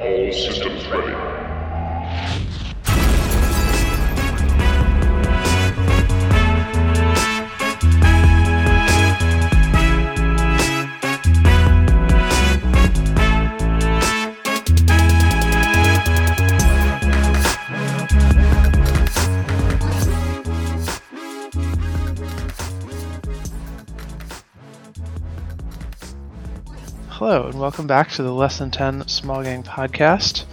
All systems ready. Hello, and welcome back to the Less Than 10 Small Gang podcast.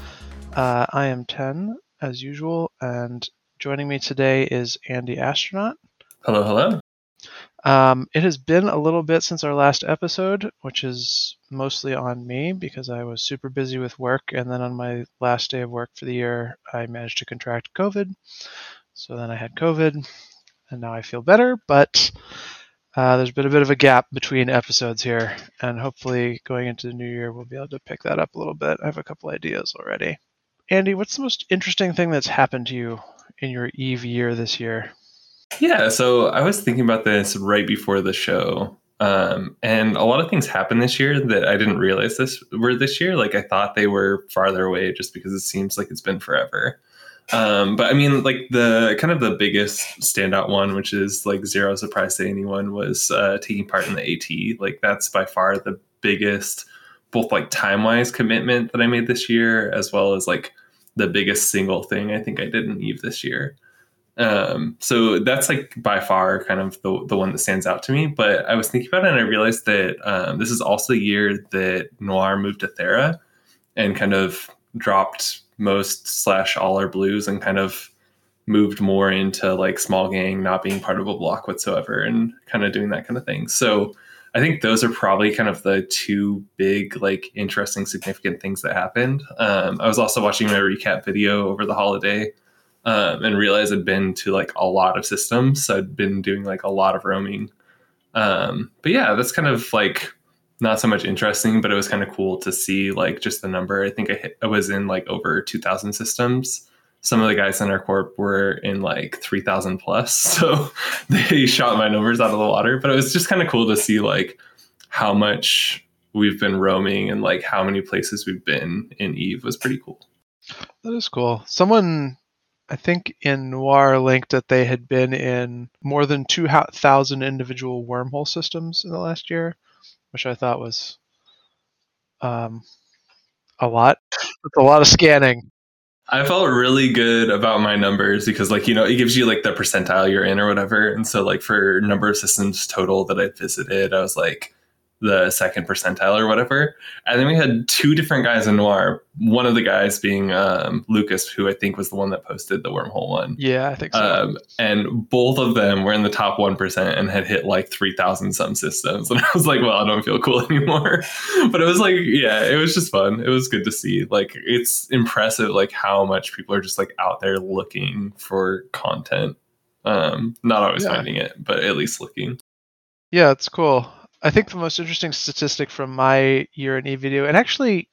Uh, I am 10, as usual, and joining me today is Andy Astronaut. Hello, hello. Um, it has been a little bit since our last episode, which is mostly on me because I was super busy with work, and then on my last day of work for the year, I managed to contract COVID. So then I had COVID, and now I feel better, but uh, there's been a bit of a gap between episodes here, and hopefully going into the new year, we'll be able to pick that up a little bit. I have a couple ideas already. Andy, what's the most interesting thing that's happened to you in your Eve year this year? Yeah, so I was thinking about this right before the show. Um, and a lot of things happened this year that I didn't realize this were this year. Like I thought they were farther away just because it seems like it's been forever. Um, but I mean, like the kind of the biggest standout one, which is like zero surprise to anyone, was uh, taking part in the AT. Like that's by far the biggest, both like time wise commitment that I made this year, as well as like the biggest single thing I think I did in Eve this year. Um, so that's like by far kind of the, the one that stands out to me. But I was thinking about it and I realized that um, this is also the year that Noir moved to Thera and kind of dropped most slash all our blues and kind of moved more into like small gang, not being part of a block whatsoever and kind of doing that kind of thing. So I think those are probably kind of the two big, like interesting, significant things that happened. Um, I was also watching my recap video over the holiday um, and realized I'd been to like a lot of systems. So I'd been doing like a lot of roaming. Um, but yeah, that's kind of like not so much interesting, but it was kind of cool to see like just the number. I think I, hit, I was in like over 2,000 systems. Some of the guys in our corp were in like 3,000 plus. So they shot my numbers out of the water. But it was just kind of cool to see like how much we've been roaming and like how many places we've been in Eve was pretty cool. That is cool. Someone, I think in Noir, linked that they had been in more than 2,000 individual wormhole systems in the last year, which I thought was um, a lot. It's a lot of scanning. I felt really good about my numbers because, like, you know, it gives you like the percentile you're in or whatever. And so, like, for number of systems total that I visited, I was like the second percentile or whatever. And then we had two different guys in Noir. One of the guys being um, Lucas, who I think was the one that posted the wormhole one. Yeah, I think so. Um, and both of them were in the top 1% and had hit like 3,000 some systems. And I was like, well, I don't feel cool anymore. but it was like, yeah, it was just fun. It was good to see. Like, it's impressive, like, how much people are just like out there looking for content. Um, not always Yeah. finding it, but at least looking. Yeah, it's cool. I think the most interesting statistic from my year in E video, and actually,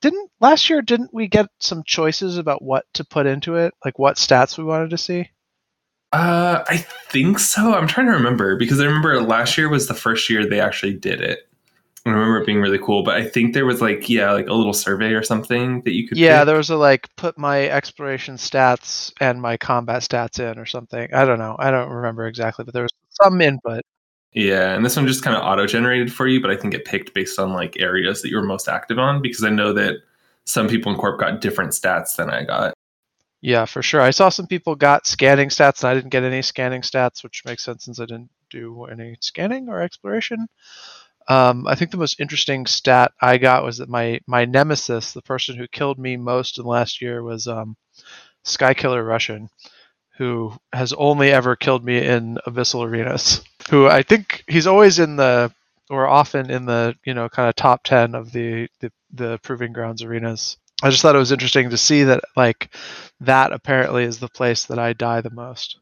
didn't last year didn't we get some choices about what to put into it, like what stats we wanted to see? Uh, I think so. I'm trying to remember because I remember last year was the first year they actually did it. I remember it being really cool, but I think there was like yeah, like a little survey or something that you could. Yeah, pick. there was a like put my exploration stats and my combat stats in or something. I don't know. I don't remember exactly, but there was some input. Yeah, and this one just kind of auto generated for you, but I think it picked based on like areas that you were most active on because I know that some people in Corp got different stats than I got. Yeah, for sure. I saw some people got scanning stats, and I didn't get any scanning stats, which makes sense since I didn't do any scanning or exploration. Um, I think the most interesting stat I got was that my my nemesis, the person who killed me most in the last year, was um, Skykiller Russian, who has only ever killed me in abyssal arenas. Who I think he's always in the or often in the you know kind of top ten of the the, the proving grounds arenas. I just thought it was interesting to see that like that apparently is the place that I die the most.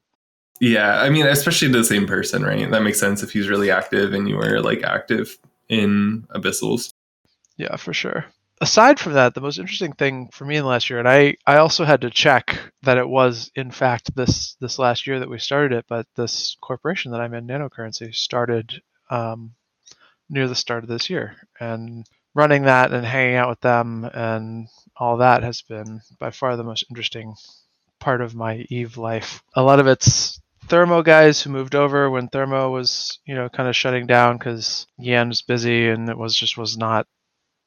Yeah, I mean, especially to the same person, right? That makes sense if he's really active and you were like active in abyssals. Yeah, for sure. Aside from that, the most interesting thing for me in the last year, and I, I also had to check that it was in fact this this last year that we started it, but this corporation that I'm in, Nanocurrency, started um, near the start of this year, and running that and hanging out with them and all that has been by far the most interesting part of my Eve life. A lot of it's Thermo guys who moved over when Thermo was, you know, kind of shutting down because Yan was busy and it was just was not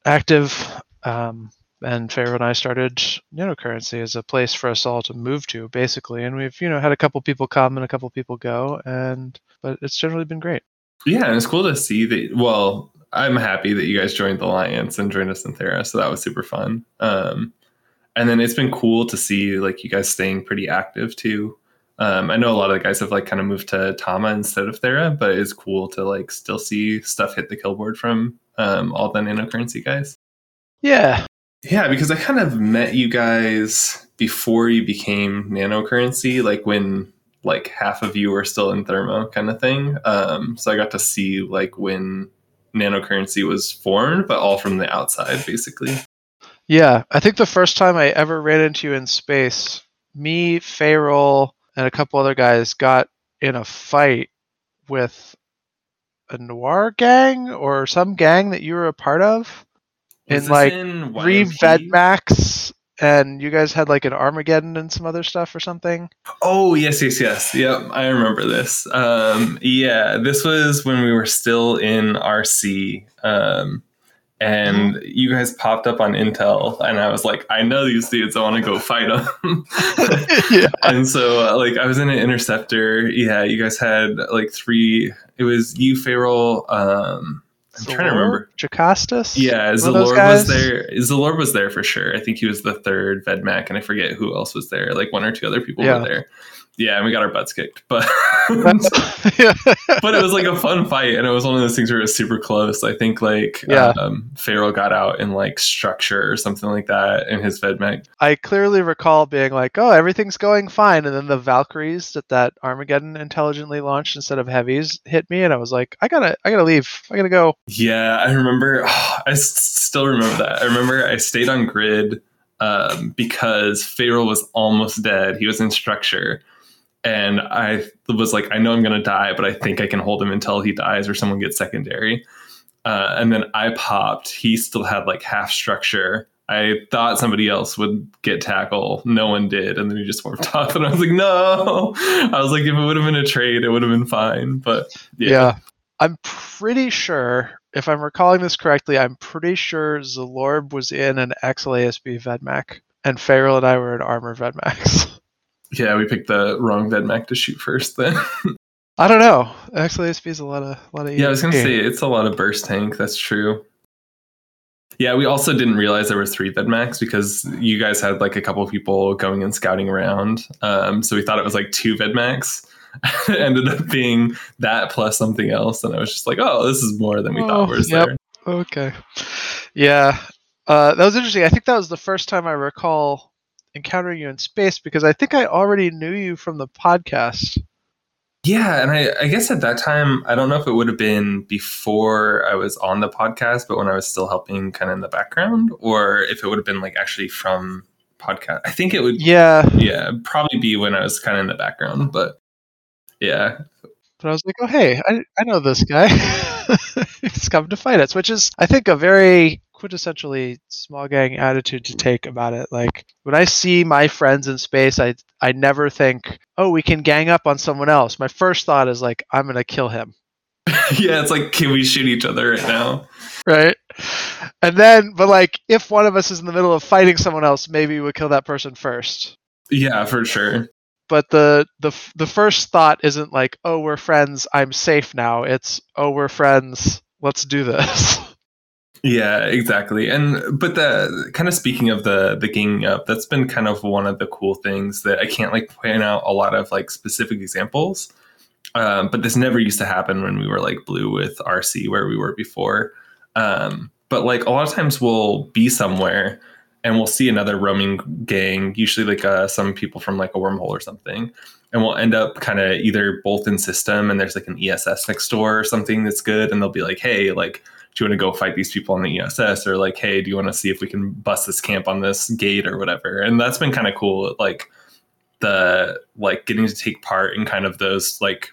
active. Um, and Pharaoh and I started Nanocurrency as a place for us all to move to, basically. And we've, you know, had a couple people come and a couple people go, and but it's generally been great. Yeah, and it's cool to see that. Well, I'm happy that you guys joined the Alliance and joined us in Thera, so that was super fun. Um, and then it's been cool to see like you guys staying pretty active too. Um, I know a lot of the guys have like kind of moved to Tama instead of Thera, but it's cool to like still see stuff hit the killboard from um, all the nanocurrency guys. Yeah, yeah, because I kind of met you guys before you became nanocurrency, like when like half of you were still in thermo kind of thing. Um, so I got to see like when nanocurrency was formed, but all from the outside, basically. Yeah, I think the first time I ever ran into you in space, me, Farrell, and a couple other guys got in a fight with a noir gang or some gang that you were a part of in like in three? Vedmaks, and you guys had like an Armageddon and some other stuff or something. Oh yes, yes, yes. Yep, I remember this. Um, yeah, this was when we were still in RC, um, and you guys popped up on Intel, and I was like, I know these dudes. I want to go fight them. yeah. and so, uh, like, I was in an interceptor. Yeah, you guys had like three. It was you, Farrell. Um, I'm trying to remember. Jocastus? Yeah, One Zalor was there. Zalor was there for sure. I think he was the third Vedmak, and I forget who else was there. Like one or two other people Yeah. were there. Yeah, and we got our butts kicked, but but it was like a fun fight, and it was one of those things where it was super close. I think like Yeah. um, Pharaoh got out in like structure or something like that in his Vedmak. I clearly recall being like, "Oh, everything's going fine," and then the Valkyries that that Armageddon intelligently launched instead of heavies hit me, and I was like, "I gotta, I gotta leave. I gotta go." Yeah, I remember. I s- still remember that. I remember I stayed on grid um, because Pharaoh was almost dead. He was in structure. And I was like, I know I'm going to die, but I think I can hold him until he dies or someone gets secondary. Uh, and then I popped. He still had like half structure. I thought somebody else would get tackle. No one did. And then he just warped off. And I was like, no. I was like, if it would have been a trade, it would have been fine. But Yeah. yeah. I'm pretty sure, if I'm recalling this correctly, I'm pretty sure Zalorb was in an XLASB Vedmak, and Farrell and I were in Armor Vedmaks. Yeah, we picked the wrong Vedmak to shoot first then. I don't know. XLASB is a lot of, a lot of. yeah, I was gonna say it's a lot of burst tank. That's true. Yeah, we also didn't realize there was three Vedmaks because you guys had like a couple of people going and scouting around. Um, so we thought it was like two Vedmaks. it ended up being that plus something else, and I was just like, "Oh, this is more than we Oh, thought was yep. there." Okay. Yeah. Uh, that was interesting. I think that was the first time I recall encountering you in space because I think I already knew you from the podcast. Yeah, and I, I guess at that time, I don't know if it would have been before I was on the podcast, but when I was still helping kind of in the background, or if it would have been like actually from podcast. I think it would Yeah. yeah, probably be when I was kind of in the background, but yeah, But I was like, oh, hey, I, I know this guy. He's come to fight us, which is, I think, a very quintessentially small gang attitude to take about it. Like, when I see my friends in space, I, I never think, oh, we can gang up on someone else. My first thought is, like, I'm going to kill him. yeah, it's like, can we shoot each other right now? right? And then, but like, if one of us is in the middle of fighting someone else, maybe we would kill that person first. Yeah, for sure. But the the the first thought isn't like, oh, we're friends, I'm safe now. It's, oh, we're friends, let's do this. Yeah, exactly. And but the kind of speaking of the the ganging up, that's been kind of one of the cool things that I can't like point out a lot of like specific examples. Um, but this never used to happen when we were like blue with RC where we were before. Um, but like a lot of times we'll be somewhere and we'll see another roaming gang, usually like uh, some people from like a wormhole or something, and we'll end up kind of either both in system and there's like an ESS next door or something that's good, and they'll be like, hey, like do you want to go fight these people on the ESS or like, hey, do you want to see if we can bust this camp on this gate or whatever? And that's been kind of cool. Like the like getting to take part in kind of those like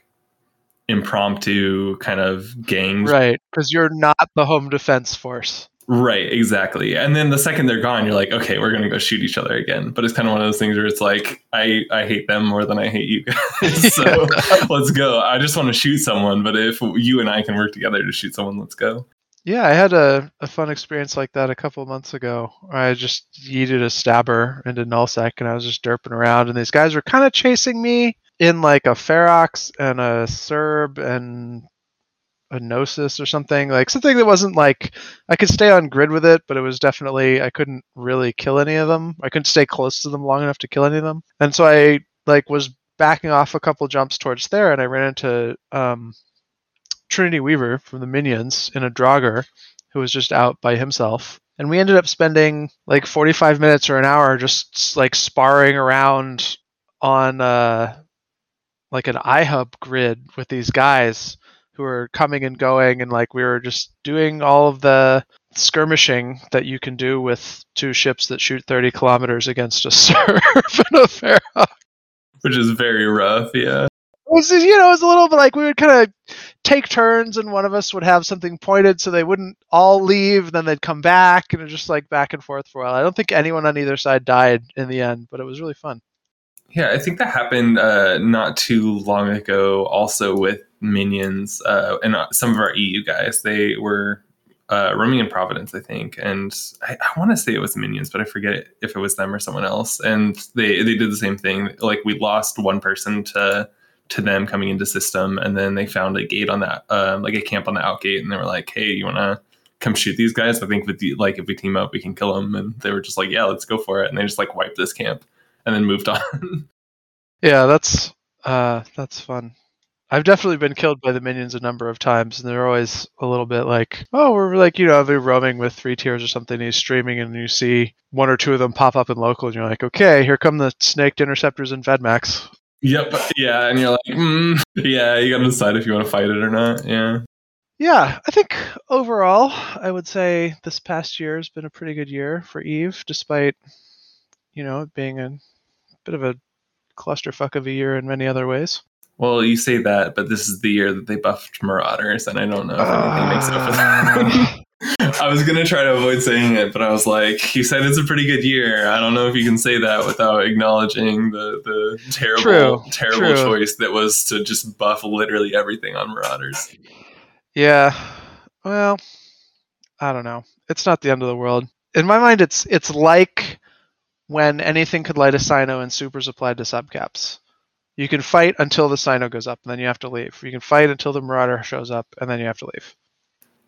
impromptu kind of gangs. right. Because you're not the home defense force. Right, exactly. And then the second they're gone, you're like, okay, we're gonna go shoot each other again. But it's kind of one of those things where it's like, I I hate them more than I hate you guys. so let's go. I just want to shoot someone, but if you and I can work together to shoot someone, let's go. Yeah, I had a, a fun experience like that a couple months ago. I just yeeted a stabber into nullsec and I was just derping around and these guys were kind of chasing me in like a Ferox and a Cerb and a Gnosis or something. Like something that wasn't like I could stay on grid with it, but it was definitely I couldn't really kill any of them. I couldn't stay close to them long enough to kill any of them. And so I like was backing off a couple jumps towards there and I ran into um Trinity Weaver from the Minions in a Draugur who was just out by himself. And we ended up spending like 45 minutes or an hour just like sparring around on uh, like an iHub grid with these guys who were coming and going. And like we were just doing all of the skirmishing that you can do with two ships that shoot 30 kilometers against a surf and a Ferox. Which is very rough, yeah was you know it was a little bit like we would kind of take turns and one of us would have something pointed so they wouldn't all leave then they'd come back and it was just like back and forth for a while i don't think anyone on either side died in the end but it was really fun yeah i think that happened uh, not too long ago also with minions uh, and uh, some of our eu guys they were uh, roaming in Providence, I think, and I, I want to say it was Minions, but I forget if it was them or someone else. And they they did the same thing. Like we lost one person to to them coming into system, and then they found a gate on that, um, like a camp on the out gate, and they were like, "Hey, you want to come shoot these guys? I think with the, like if we team up, we can kill them." And they were just like, "Yeah, let's go for it," and they just like wiped this camp and then moved on. yeah, that's uh, that's fun. I've definitely been killed by the minions a number of times, and they're always a little bit like, oh, we're like, you know, they're roaming with three tiers or something. And he's streaming, and you see one or two of them pop up in local, and you're like, okay, here come the snaked interceptors and Vedmaks. Yep. Yeah, and you're like, mm, yeah, you got to decide if you want to fight it or not. Yeah. Yeah, I think overall, I would say this past year has been a pretty good year for Eve, despite you know being a bit of a clusterfuck of a year in many other ways. Well, you say that, but this is the year that they buffed Marauders, and I don't know if anything makes up for that. I was gonna try to avoid saying it, but I was like, "You said it's a pretty good year." I don't know if you can say that without acknowledging the the terrible, True. terrible True. choice that was to just buff literally everything on Marauders. Yeah. Well, I don't know. It's not the end of the world. In my mind, it's it's like when anything could light a cyno and supers applied to subcaps. You can fight until the cyno goes up, and then you have to leave. You can fight until the Marauder shows up, and then you have to leave.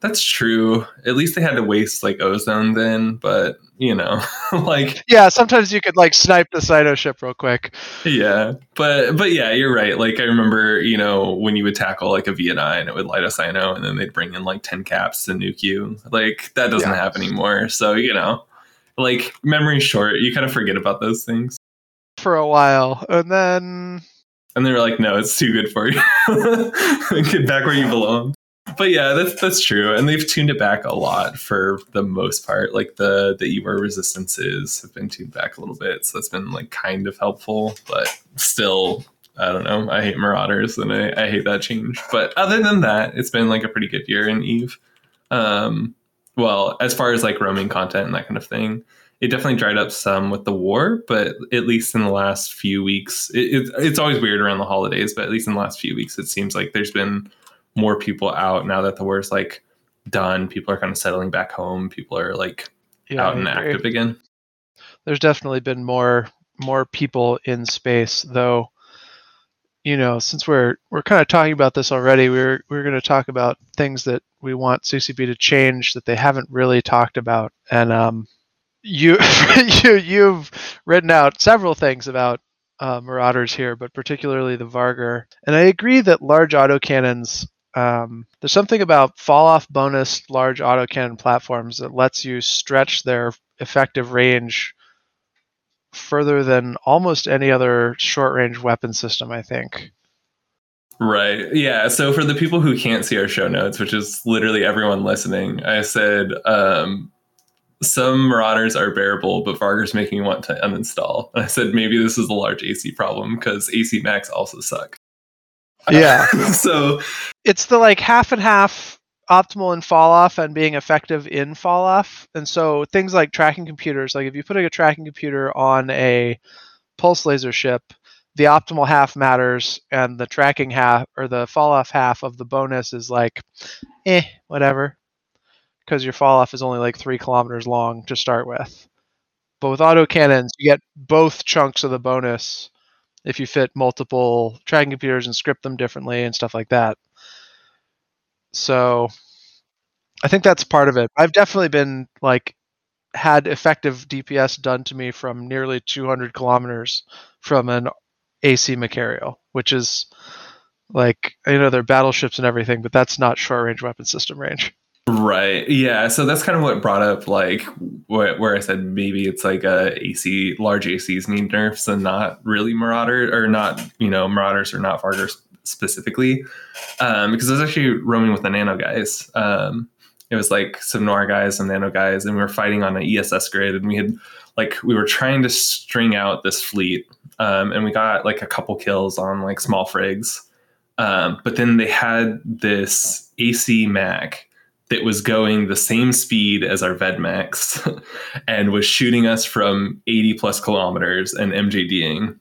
That's true. At least they had to waste like ozone then, but you know, like Yeah, sometimes you could like snipe the cyno ship real quick. yeah, but but yeah, you're right. Like I remember, you know, when you would tackle like a VNI and it would light a cyno, and then they'd bring in like ten caps to nuke you. Like that doesn't Yeah. happen anymore. So you know, like memory short, you kind of forget about those things. for a while, and then And they were like, "No, it's too good for you. Get back where you belong." But yeah, that's that's true, and they've tuned it back a lot for the most part. Like the the EWAR resistances have been tuned back a little bit, so that's been like kind of helpful. But still, I don't know. I hate Marauders, and I, I hate that change. But other than that, it's been like a pretty good year in Eve. Um, well, as far as like roaming content and that kind of thing, it definitely dried up some with the war, but at least in the last few weeks, it, it, it's always weird around the holidays, but at least in the last few weeks, it seems like there's been more people out now that the war's like done. People are kind of settling back home. People are like yeah, out and active again. there's definitely been more more people in space though you know since we're we're kind of talking about this already we're we're going to talk about things that we want ccp to change that they haven't really talked about and um you you you've written out several things about uh, marauders here but particularly the Vargur. and i agree that large autocannons um, there's something about fall off bonus large autocannon platforms that lets you stretch their effective range further than almost any other short range weapon system, I think. Right. Yeah. So for the people who can't see our show notes, which is literally everyone listening, I said um, some Marauders are bearable, but Vargur's making me want to uninstall. And I said maybe this is a large AC problem because AC Max also suck. Yeah. so It's the like half and half optimal in fall off and being effective in fall off. And so things like tracking computers, like if you put a tracking computer on a pulse laser ship, the optimal half matters and the tracking half or the fall off half of the bonus is like eh, whatever. Because your fall off is only like three kilometers long to start with. But with auto cannons, you get both chunks of the bonus if you fit multiple tracking computers and script them differently and stuff like that. So I think that's part of it. I've definitely been like had effective DPS done to me from nearly 200 kilometers from an AC Machariel, which is like you know they're battleships and everything, but that's not short range weapon system range. Right. Yeah. So that's kind of what brought up like where, where I said maybe it's like a AC large ACs need nerfs and not really Marauder or not you know Marauders or not Vargurs specifically um, because I was actually roaming with the Nano guys. Um, it was like some Noir guys and Nano guys, and we were fighting on an ESS grid, and we had like we were trying to string out this fleet, um, and we got like a couple kills on like small frigs. Um, but then they had this AC Mac that was going the same speed as our Vedmaks and was shooting us from 80 plus kilometers and MJDing.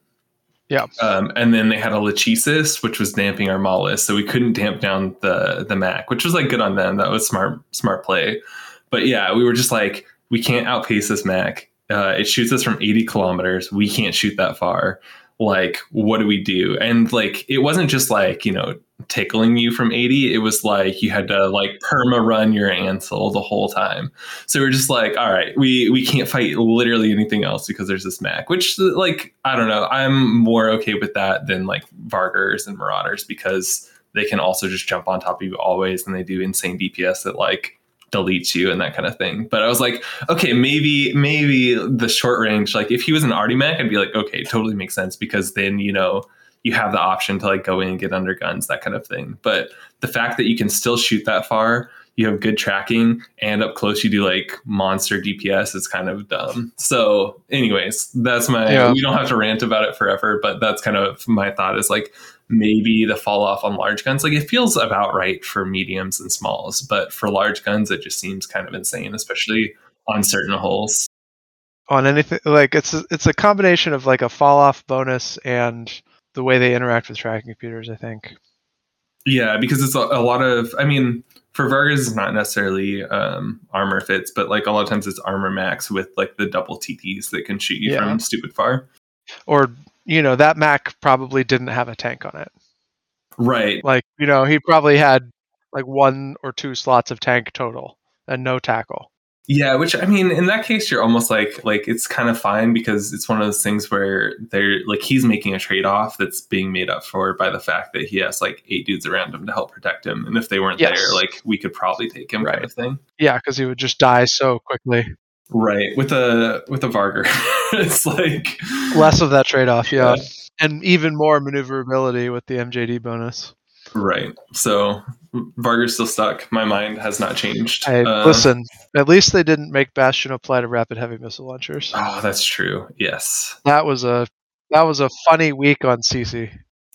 Yeah. Um, and then they had a Lachesis, which was damping our Maulus, so we couldn't damp down the the Mac, which was like good on them. That was smart smart play. But yeah, we were just like, we can't outpace this Mac. Uh, it shoots us from 80 kilometers. We can't shoot that far. Like, what do we do? And like, it wasn't just like you know tickling you from 80 it was like you had to like perma run your ansel the whole time. So we're just like all right we we can't fight literally anything else because there's this mac which like i don't know i'm more okay with that than like vargurs and marauders because they can also just jump on top of you always and they do insane dps that like deletes you and that kind of thing. But i was like okay maybe maybe the short range like if he was an arty mac i'd be like okay totally makes sense because then you know you have the option to like go in and get under guns, that kind of thing. But the fact that you can still shoot that far, you have good tracking, and up close you do like monster DPS is kind of dumb. So, anyways, that's my. Yeah. We don't have to rant about it forever, but that's kind of my thought is like maybe the fall off on large guns. Like it feels about right for mediums and smalls, but for large guns, it just seems kind of insane, especially on certain holes. On anything like it's a, it's a combination of like a fall off bonus and the way they interact with tracking computers. I think. Yeah, because it's a, a lot of. I mean, for Vargurs, it's not necessarily um, armor fits, but like a lot of times it's armor max with like the double TTs that can shoot you yeah. from stupid far. Or you know that Mac probably didn't have a tank on it. Right. Like you know he probably had like one or two slots of tank total and no tackle. Yeah, which I mean, in that case, you're almost like like it's kind of fine because it's one of those things where they're like he's making a trade off that's being made up for by the fact that he has like eight dudes around him to help protect him, and if they weren't yes. there, like we could probably take him, right. kind of thing. Yeah, because he would just die so quickly. Right with a with a Vargur, it's like less of that trade off, yeah. yeah, and even more maneuverability with the MJD bonus. Right. So Vargur's still stuck. My mind has not changed. Hey, uh, listen, at least they didn't make Bastion apply to rapid heavy missile launchers. Oh, that's true. Yes. That was a that was a funny week on CC.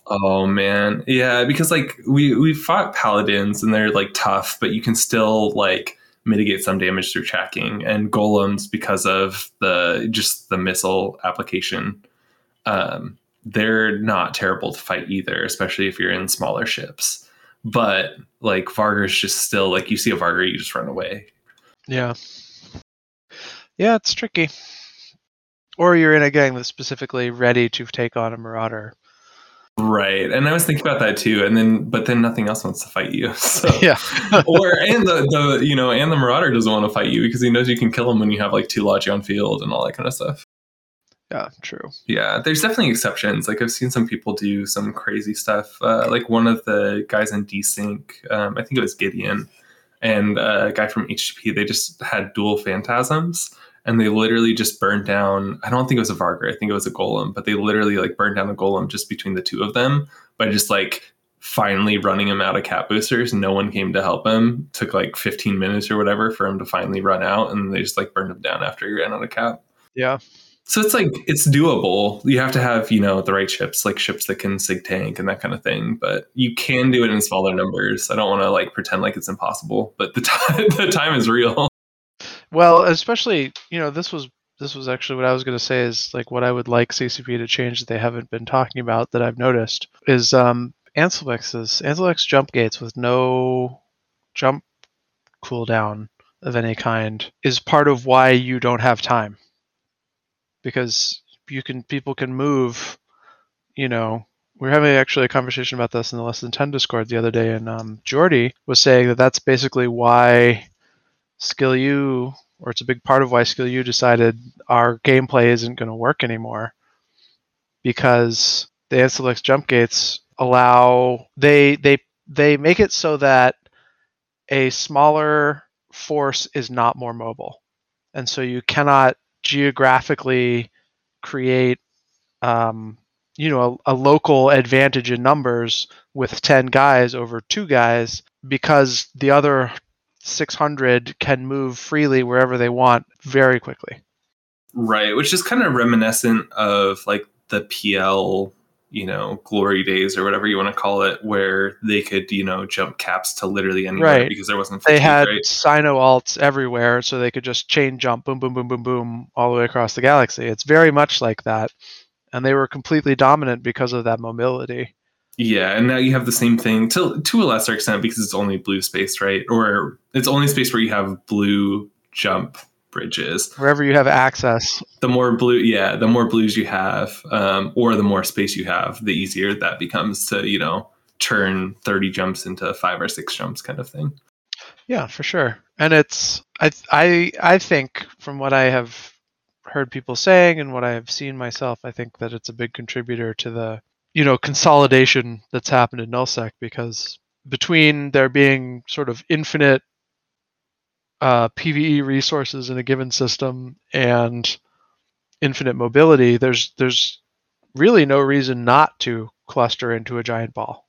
Oh man. Yeah, because like we we fought paladins and they're like tough, but you can still like mitigate some damage through tracking and golems because of the just the missile application. Um they're not terrible to fight either, especially if you're in smaller ships. But like Vargur's just still like you see a Vargur, you just run away. Yeah. Yeah, it's tricky. Or you're in a gang that's specifically ready to take on a marauder. Right. And I was thinking about that too. And then but then nothing else wants to fight you. So Yeah. or and the, the you know, and the marauder doesn't want to fight you because he knows you can kill him when you have like two logi on field and all that kind of stuff. Yeah, true. Yeah, there's definitely exceptions. Like I've seen some people do some crazy stuff. Uh, like one of the guys in Desync, um, I think it was Gideon, and a guy from HTTP. They just had dual phantasms, and they literally just burned down. I don't think it was a Vargur. I think it was a Golem, but they literally like burned down a Golem just between the two of them by just like finally running him out of cap boosters. No one came to help him. Took like 15 minutes or whatever for him to finally run out, and they just like burned him down after he ran out of cap. Yeah. So it's like it's doable. You have to have you know the right ships, like ships that can sig tank and that kind of thing. But you can do it in smaller numbers. I don't want to like pretend like it's impossible, but the time the time is real. Well, especially you know this was this was actually what I was going to say is like what I would like CCP to change that they haven't been talking about that I've noticed is um, Ansiblex's Ansiblex jump gates with no jump cooldown of any kind is part of why you don't have time because you can people can move you know. We are having actually a conversation about this in the less than 10 discord the other day and um, jordy was saying that that's basically why skill u or it's a big part of why skill u decided our gameplay isn't going to work anymore because the Ansiblex jump gates allow they they they make it so that a smaller force is not more mobile. And so you cannot geographically create um, you know a, a, local advantage in numbers with 10 guys over two guys because the other 600 can move freely wherever they want very quickly. Right which is kind of reminiscent of like the pl you know glory days or whatever you want to call it where they could you know jump caps to literally anywhere right. because there wasn't fatigue, they had right? cyno alts everywhere so they could just chain jump boom boom boom boom boom all the way across the galaxy it's very much like that and they were completely dominant because of that mobility yeah and now you have the same thing to to a lesser extent because it's only blue space right or it's only space where you have blue jump bridges. Wherever you have access. The more blue, yeah, the more blues you have, um, or the more space you have, the easier that becomes to, you know, turn 30 jumps into five or six jumps kind of thing. Yeah, for sure. And it's, I, I, I think from what I have heard people saying and what I have seen myself, I think that it's a big contributor to the, you know, consolidation that's happened in nullsec because between there being sort of infinite uh, PVE resources in a given system and infinite mobility, there's there's really no reason not to cluster into a giant ball.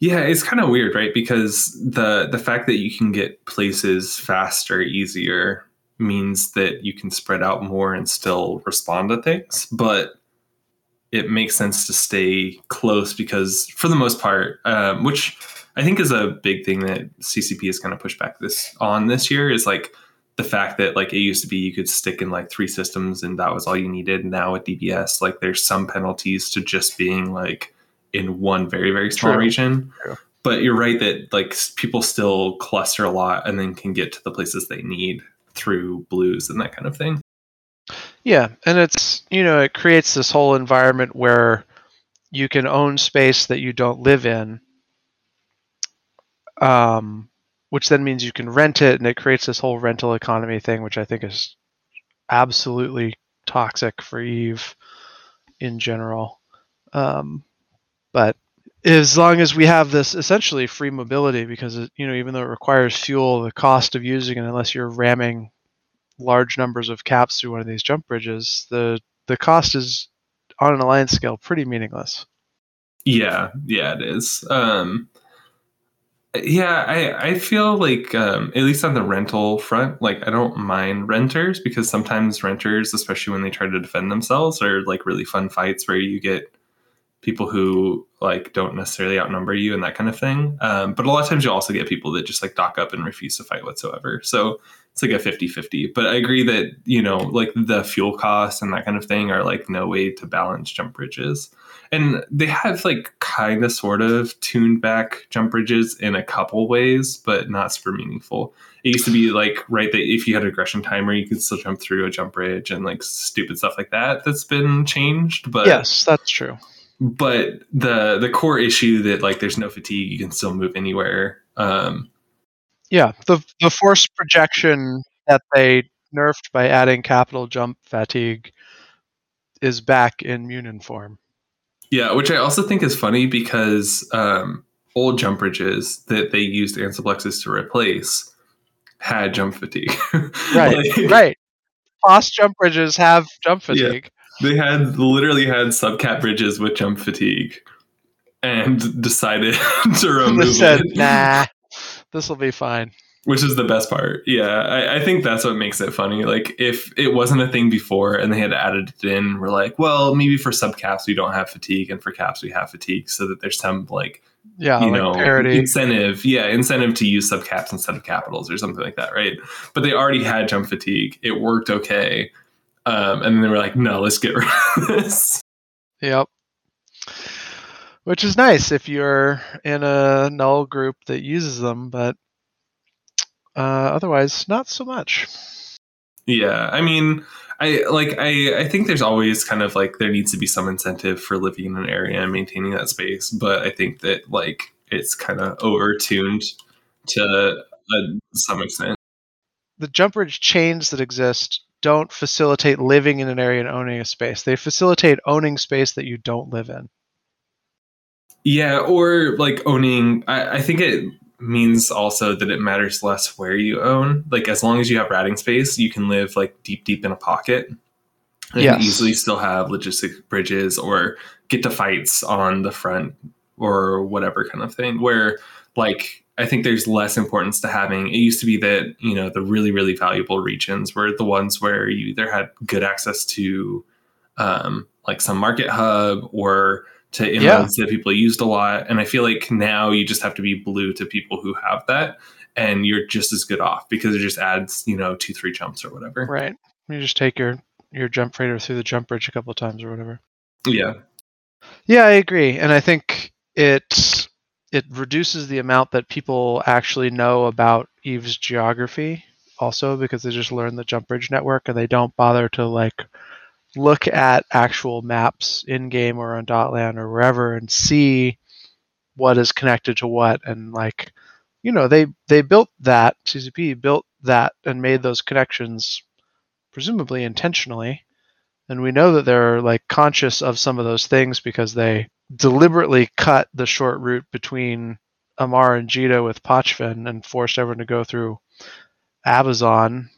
Yeah, it's kind of weird, right? Because the the fact that you can get places faster, easier means that you can spread out more and still respond to things, but it makes sense to stay close because for the most part, um, which I think is a big thing that CCP has kind of pushed back this on this year is like the fact that like it used to be you could stick in like three systems and that was all you needed. Now with DBS, like there's some penalties to just being like in one very very small True. region. True. But you're right that like people still cluster a lot and then can get to the places they need through blues and that kind of thing. Yeah, and it's you know it creates this whole environment where you can own space that you don't live in um, which then means you can rent it, and it creates this whole rental economy thing, which I think is absolutely toxic for Eve in general. Um, but as long as we have this essentially free mobility, because it, you know even though it requires fuel, the cost of using it, unless you're ramming large numbers of caps through one of these jump bridges, the the cost is on an alliance scale pretty meaningless. Yeah, yeah, it is. Um, yeah, I I feel like um, at least on the rental front, like I don't mind renters because sometimes renters, especially when they try to defend themselves, are like really fun fights where you get people who like don't necessarily outnumber you and that kind of thing. Um, but a lot of times you also get people that just like dock up and refuse to fight whatsoever. So it's like a 50-50. But I agree that, you know, like the fuel costs and that kind of thing are like no way to balance jump bridges and they have like kind of sort of tuned back jump bridges in a couple ways, but not super meaningful. It used to be like right that if you had aggression timer, you could still jump through a jump bridge and like stupid stuff like that. That's been changed, but yes, that's true. But the the core issue that like there's no fatigue, you can still move anywhere. Um, yeah, the the force projection that they nerfed by adding capital jump fatigue is back in Munin form. Yeah, which I also think is funny because um, old jump bridges that they used Ansiblexes to replace had jump fatigue. right, like, right. Fast jump bridges have jump fatigue. Yeah, they had literally had subcap bridges with jump fatigue, and decided to remove they said, it. "Nah, this will be fine." Which is the best part. Yeah, I, I, think that's what makes it funny. Like if it wasn't a thing before and they had added it in, we're like, well, maybe for subcaps we don't have fatigue, and for caps we have fatigue, so that there's some like yeah, you like know parity. incentive, yeah, incentive to use subcaps instead of capitals or something like that, right? But they already had jump fatigue. It worked okay, um, and then they were like, no, let's get rid of this. Yep. Which is nice if you're in a null group that uses them, but uh, otherwise, not so much. Yeah, I mean, I like I I think there's always kind of like there needs to be some incentive for living in an area and maintaining that space, but I think that like it's kind of overtuned to uh, some extent. The jump bridge chains that exist don't facilitate living in an area and owning a space. They facilitate owning space that you don't live in. Yeah, or like owning. I, I think it means also that it matters less where you own. Like as long as you have ratting space, you can live like deep, deep in a pocket and Yes. easily still have logistic bridges or get to fights on the front or whatever kind of thing. Where like I think there's less importance to having. It used to be that you know the really, really valuable regions were the ones where you either had good access to um, like some market hub or to inroads that people used a lot. And I feel like now you just have to be blue to people who have that, and you're just as good off because it just adds you know two, three jumps or whatever. Right. You just take your your jump freighter through the jump bridge a couple of times or whatever. Yeah, Yeah, I agree, and I think it it reduces the amount that people actually know about Eve's geography, also because they just learn the jump bridge network and they don't bother to like look at actual maps in game or on Dotland or wherever and see what is connected to what and like you know they they built that CCP built that and made those connections presumably intentionally and we know that they're like conscious of some of those things because they deliberately cut the short route between Amarr and Jita with Pochven and forced everyone to go through Ahbazon.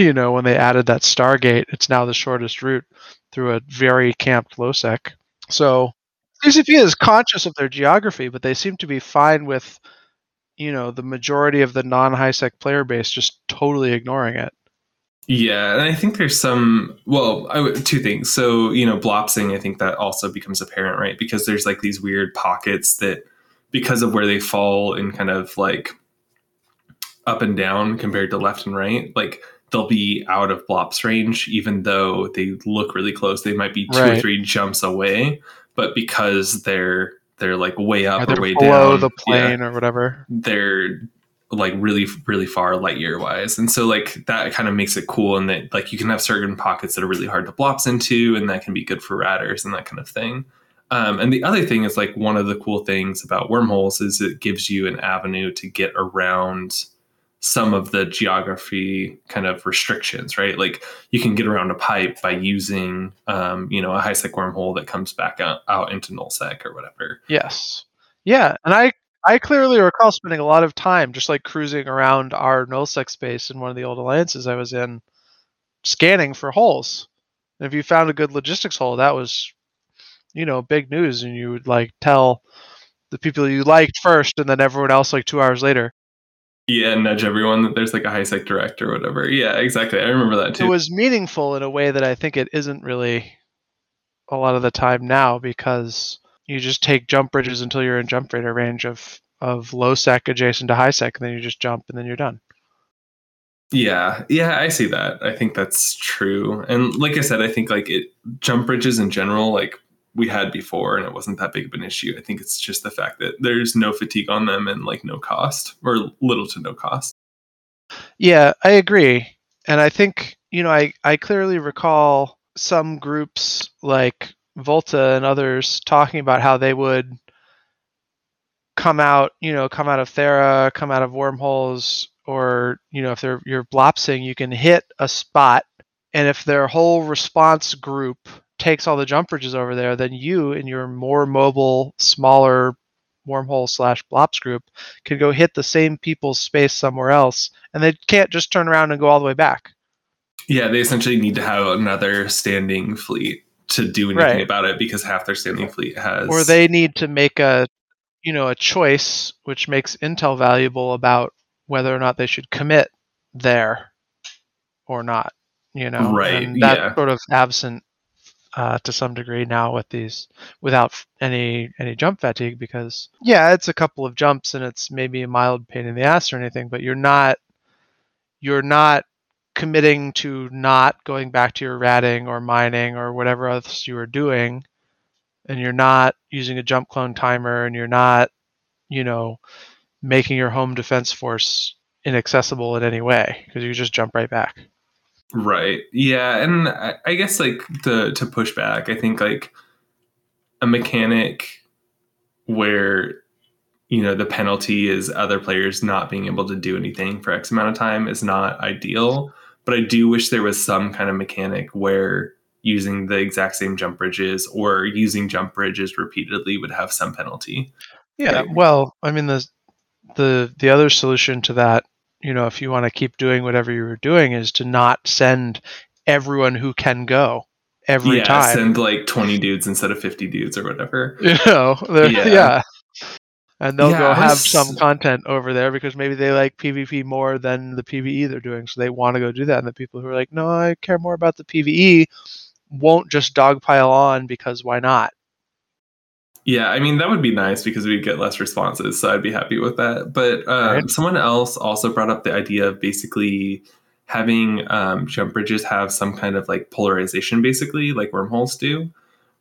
You know, when they added that Stargate, it's now the shortest route through a very camped Losec. So CCP is conscious of their geography, but they seem to be fine with, you know, the majority of the non-HiSec player base just totally ignoring it. Yeah, and I think there's some well, I two things. So you know, blopsing, I think that also becomes apparent, right? Because there's like these weird pockets that, because of where they fall in kind of like up and down compared to left and right, like they'll be out of blops range, even though they look really close. They might be two or three jumps away, but because they're they're like way up Or or, way below down, the yeah, plane or whatever. they're like really really far light year wise and so like that kind of makes it cool and that like you can have certain pockets that are really hard to blops into and that can be good for ratters and that kind of thing um, and the other thing is like one of the cool things about wormholes is it gives you an avenue to get around some of the geography kind of restrictions right like you can get around a pipe by using um, you know a high sec wormhole that comes back out, out into nullsec or whatever Yes. Yeah, and I I clearly recall spending a lot of time just like cruising around our nullsec space in one of the old alliances I was in, scanning for holes. And if you found a good logistics hole, that was, you know, big news, and you would like tell the people you liked first, and then everyone else like two hours later. Yeah, nudge everyone that there's like a high sec direct or whatever. Yeah, exactly. I remember that too. It was meaningful in a way that I think it isn't really a lot of the time now because you just take jump bridges until you're in jump raider range of of low sec adjacent to high sec, and then you just jump and then you're done. yeah, yeah, I see that. I think that's true. And like I said, I think like it jump bridges in general, like we had before, and it wasn't that big of an issue. I think it's just the fact that there's no fatigue on them and like no cost or little to no cost. Yeah, I agree. And I think, you know, I, I clearly recall some groups like Volta and others talking about how they would come out, you know, come out of Thera, come out of wormholes, or, you know, if they're you're blopsing, you can hit a spot and if their whole response group takes all the jump bridges over there, then you in your more mobile, smaller wormhole slash blops group can go hit the same people's space somewhere else and they can't just turn around and go all the way back. Yeah, they essentially need to have another standing fleet to do anything Right. about it because half their standing fleet has Or they need to make a you know a choice which makes intel valuable about whether or not they should commit there or not. You know, Right, And that's yeah. sort of absent uh, to some degree now with these without any any jump fatigue because yeah, it's a couple of jumps and it's maybe a mild pain in the ass or anything, but you're not you're not committing to not going back to your ratting or mining or whatever else you were doing and you're not using a jump clone timer and you're not you know making your home defense force inaccessible in any way because you just jump right back Right. Yeah, and I, I guess like to to push back, I think like a mechanic where you know the penalty is other players not being able to do anything for X amount of time is not ideal. But I do wish there was some kind of mechanic where using the exact same jump bridges or using jump bridges repeatedly would have some penalty. yeah Right. well i mean the the the other solution to that you know if you want to keep doing whatever you were doing is to not send everyone who can go every yeah, time send like 20 dudes instead of 50 dudes or whatever. you know Yeah. yeah. and they'll Yeah, go have was- some content over there because maybe they like pvp more than the pve they're doing so they want to go do that and the people who are like no i care more about the pve won't just dogpile on because why not Yeah, I mean that would be nice because we'd get less responses, so I'd be happy with that. But um, Right. someone else also brought up the idea of basically having um, jump bridges have some kind of like polarization, basically like wormholes do,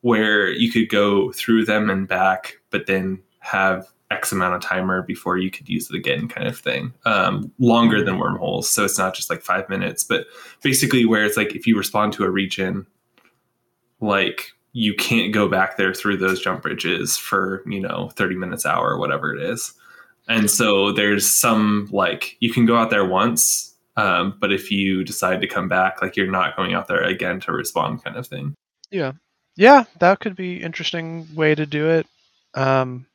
where you could go through them and back, but then have X amount of timer before you could use it again, kind of thing. Um, longer than wormholes, so it's not just like five minutes, but basically where it's like if you respond to a region, like you can't go back there through those jump bridges for you know 30 minutes hour whatever it is. And so there's some like you can go out there once um, but if you decide to come back like you're not going out there again to respond kind of thing. Yeah. yeah that could be interesting way to do it. Um,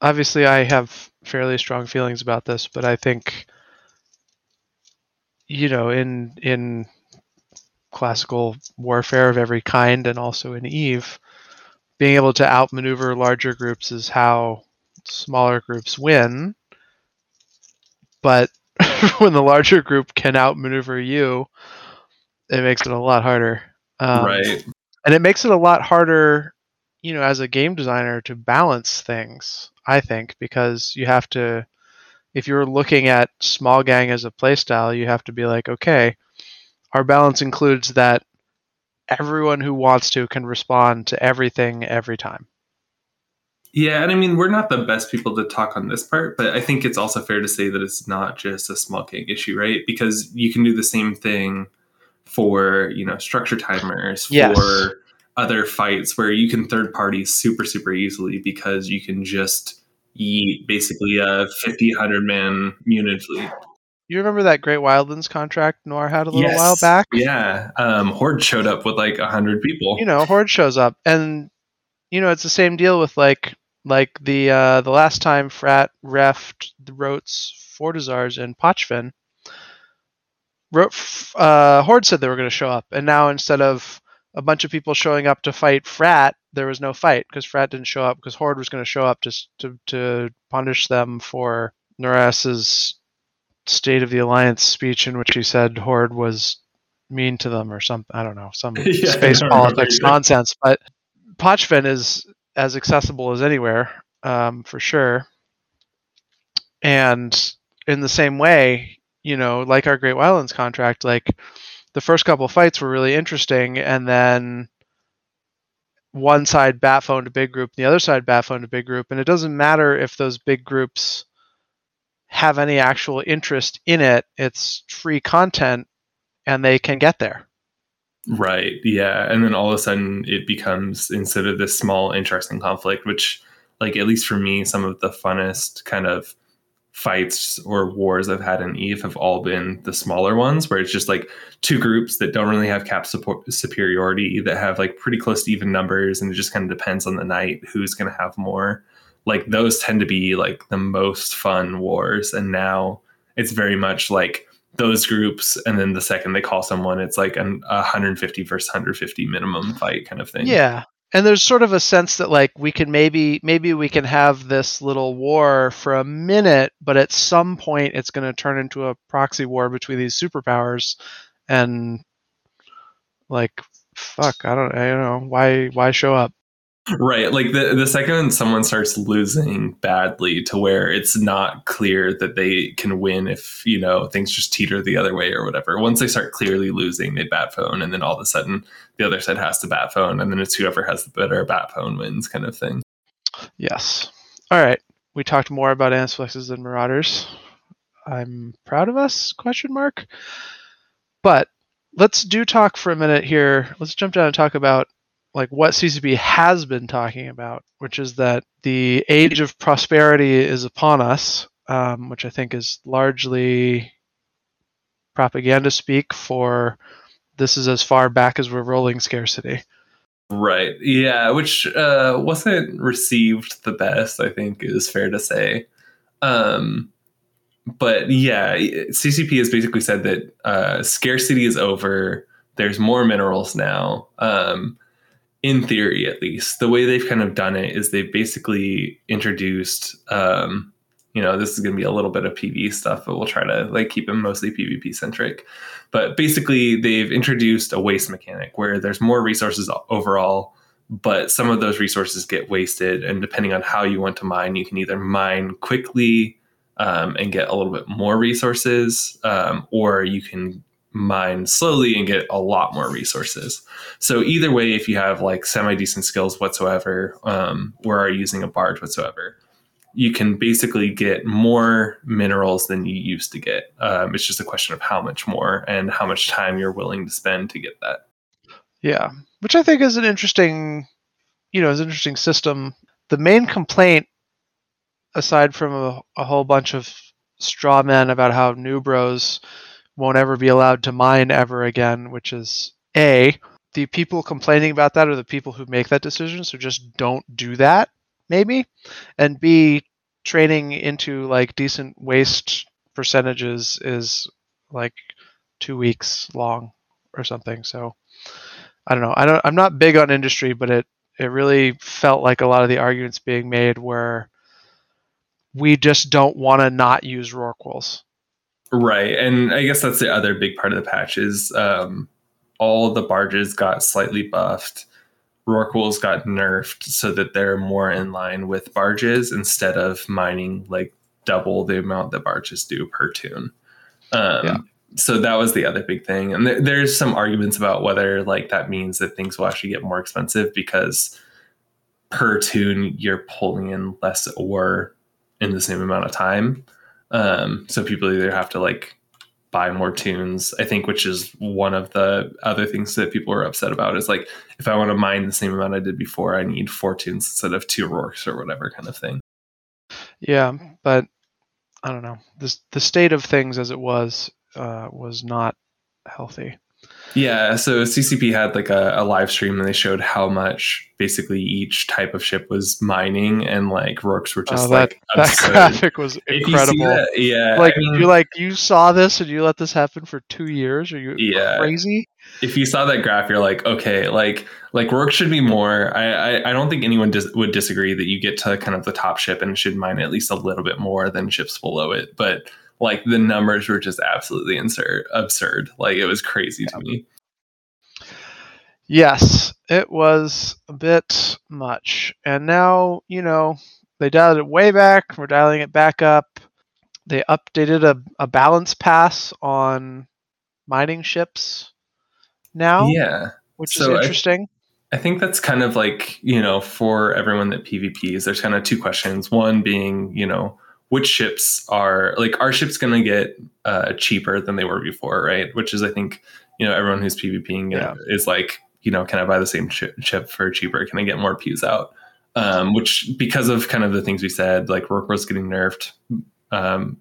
obviously i have fairly strong feelings about this but i think you know in in classical warfare of every kind and also in eve being able to outmaneuver larger groups is how smaller groups win. But when the larger group can outmaneuver you it makes it a lot harder. Um, right. and it makes it a lot harder you know as a game designer to balance things i think because you have to if you're looking at small gang as a playstyle you have to be like okay our balance includes that everyone who wants to can respond to everything every time. Yeah and i mean we're not the best people to talk on this part but i think it's also fair to say that it's not just a small issue right? Because you can do the same thing for you know structure timers Yes. for other fights where you can third party super super easily because you can just eat basically a 50 100 man unit fleet you remember that great wildlands contract noir had a little Yes. while back yeah um horde showed up with like 100 people you know horde shows up and you know it's the same deal with like like the uh the last time frat refed the rotes fortizars and Pochven Ro- uh horde said they were going to show up and now instead of a bunch of people showing up to fight frat there was no fight because frat didn't show up because horde was going to show up just to to punish them for Noras's state of the alliance speech in which he said horde was mean to them or something i don't know some Yeah, space politics nonsense but Pochven is as accessible as anywhere, um, for sure. And in the same way, you know, like our Great Wildlands contract, like the first couple fights were really interesting, and then one side bat phoned a big group, and the other side bat phoned a big group, and it doesn't matter if those big groups have any actual interest in it. It's free content, and they can get there. Right. Yeah. And then all of a sudden it becomes instead of this small, interesting conflict, which, like, at least for me, some of the funnest kind of fights or wars I've had in Eve have all been the smaller ones where it's just like two groups that don't really have cap support superiority that have like pretty close to even numbers and it just kind of depends on the night who's going to have more like those tend to be like the most fun wars and now it's very much like those groups and then the second they call someone it's like an 150 versus 150 minimum fight kind of thing. Yeah. and there's sort of a sense that like we can maybe maybe we can have this little war for a minute but at some point it's going to turn into a proxy war between these superpowers. And like fuck i don't i don't know. Why why show up Right. Like the the second someone starts losing badly to where it's not clear that they can win if, you know, things just teeter the other way or whatever. Once they start clearly losing, they bat phone and then all of a sudden the other side has to bat phone and then it's whoever has the better bat phone wins kind of thing. yes all right we talked more about Ansiblexes and marauders i'm proud of us question mark but let's do talk for a minute here let's jump down and talk about like what ccp has been talking about which is that the age of prosperity is upon us um, which i think is largely propaganda speak for this is as far back as we're rolling scarcity Right. Yeah, which uh wasn't received the best, I think is fair to say. Um but yeah, CCP has basically said that uh, scarcity is over. There's more minerals now. Um, in theory, at least, the way they've kind of done it is they've basically introduced. Um, you know, this is going to be a little bit of PV stuff, but we'll try to like keep it mostly PvP centric. But basically, they've introduced a waste mechanic where there's more resources overall, but some of those resources get wasted, and depending on how you want to mine, you can either mine quickly um, and get a little bit more resources, um, or you can mine slowly and get a lot more resources. So either way, if you have like semi decent skills whatsoever, um, or are using a barge whatsoever, you can basically get more minerals than you used to get. Um, it's just a question of how much more and how much time you're willing to spend to get that. Yeah, which I think is an interesting, you know, is an interesting system. The main complaint, aside from a, a whole bunch of straw men about how new bros won't ever be allowed to mine ever again, which is a the people complaining about that are the people who make that decision, so just don't do that, maybe, and b training into like decent waste percentages is like two weeks long or something. So I don't know. I don't. I'm not big on industry, but it it really felt like a lot of the arguments being made were we just don't want to not use Rorquals. Right, and I guess that's the other big part of the patch is um, all the barges got slightly buffed. Rorquals got nerfed so that they're more in line with barges instead of mining like double the amount that barges do per toon. Um, Yeah. So that was the other big thing, and there, there's some arguments about whether like that means that things will actually get more expensive because per toon you're pulling in less ore in the same amount of time. Um, so people either have to like buy more toons, I think, which is one of the other things that people are upset about is like if I want to mine the same amount I did before, I need four tunes instead of two Rorks or whatever kind of thing. Yeah, but I don't know. This the state of things as it was uh, was not healthy. Yeah, so CCP had like a, a live stream and they showed how much basically each type of ship was mining, and like Rorks were just Oh, that like that absurd. graphic was If you see incredible. that, yeah, Like I mean, you like you saw this and you let this happen for two years? Are you Yeah. crazy? if you saw that graph, you're like, okay, like like work should be more. I I, I don't think anyone dis- would disagree that you get to kind of the top ship and should mine at least a little bit more than ships below it. But like the numbers were just absolutely absurd. Absurd. Like it was crazy to me. Yes, it was a bit much. And now, you know, they dialed it way back. We're dialing it back up. They updated a, a balance pass on mining ships now, Yeah. which so is interesting. I think that's kind of like, you know, for everyone that PvPs, there's kind of two questions. One being, you know, which ships are like, are ships going to get uh, cheaper than they were before, right? Which is, I think, you know, everyone who's PvPing Yeah. is like, you know, can I buy the same chip, chip for cheaper? Can I get more pews out? Um, which, because of kind of the things we said, like Rorqual's getting nerfed, um,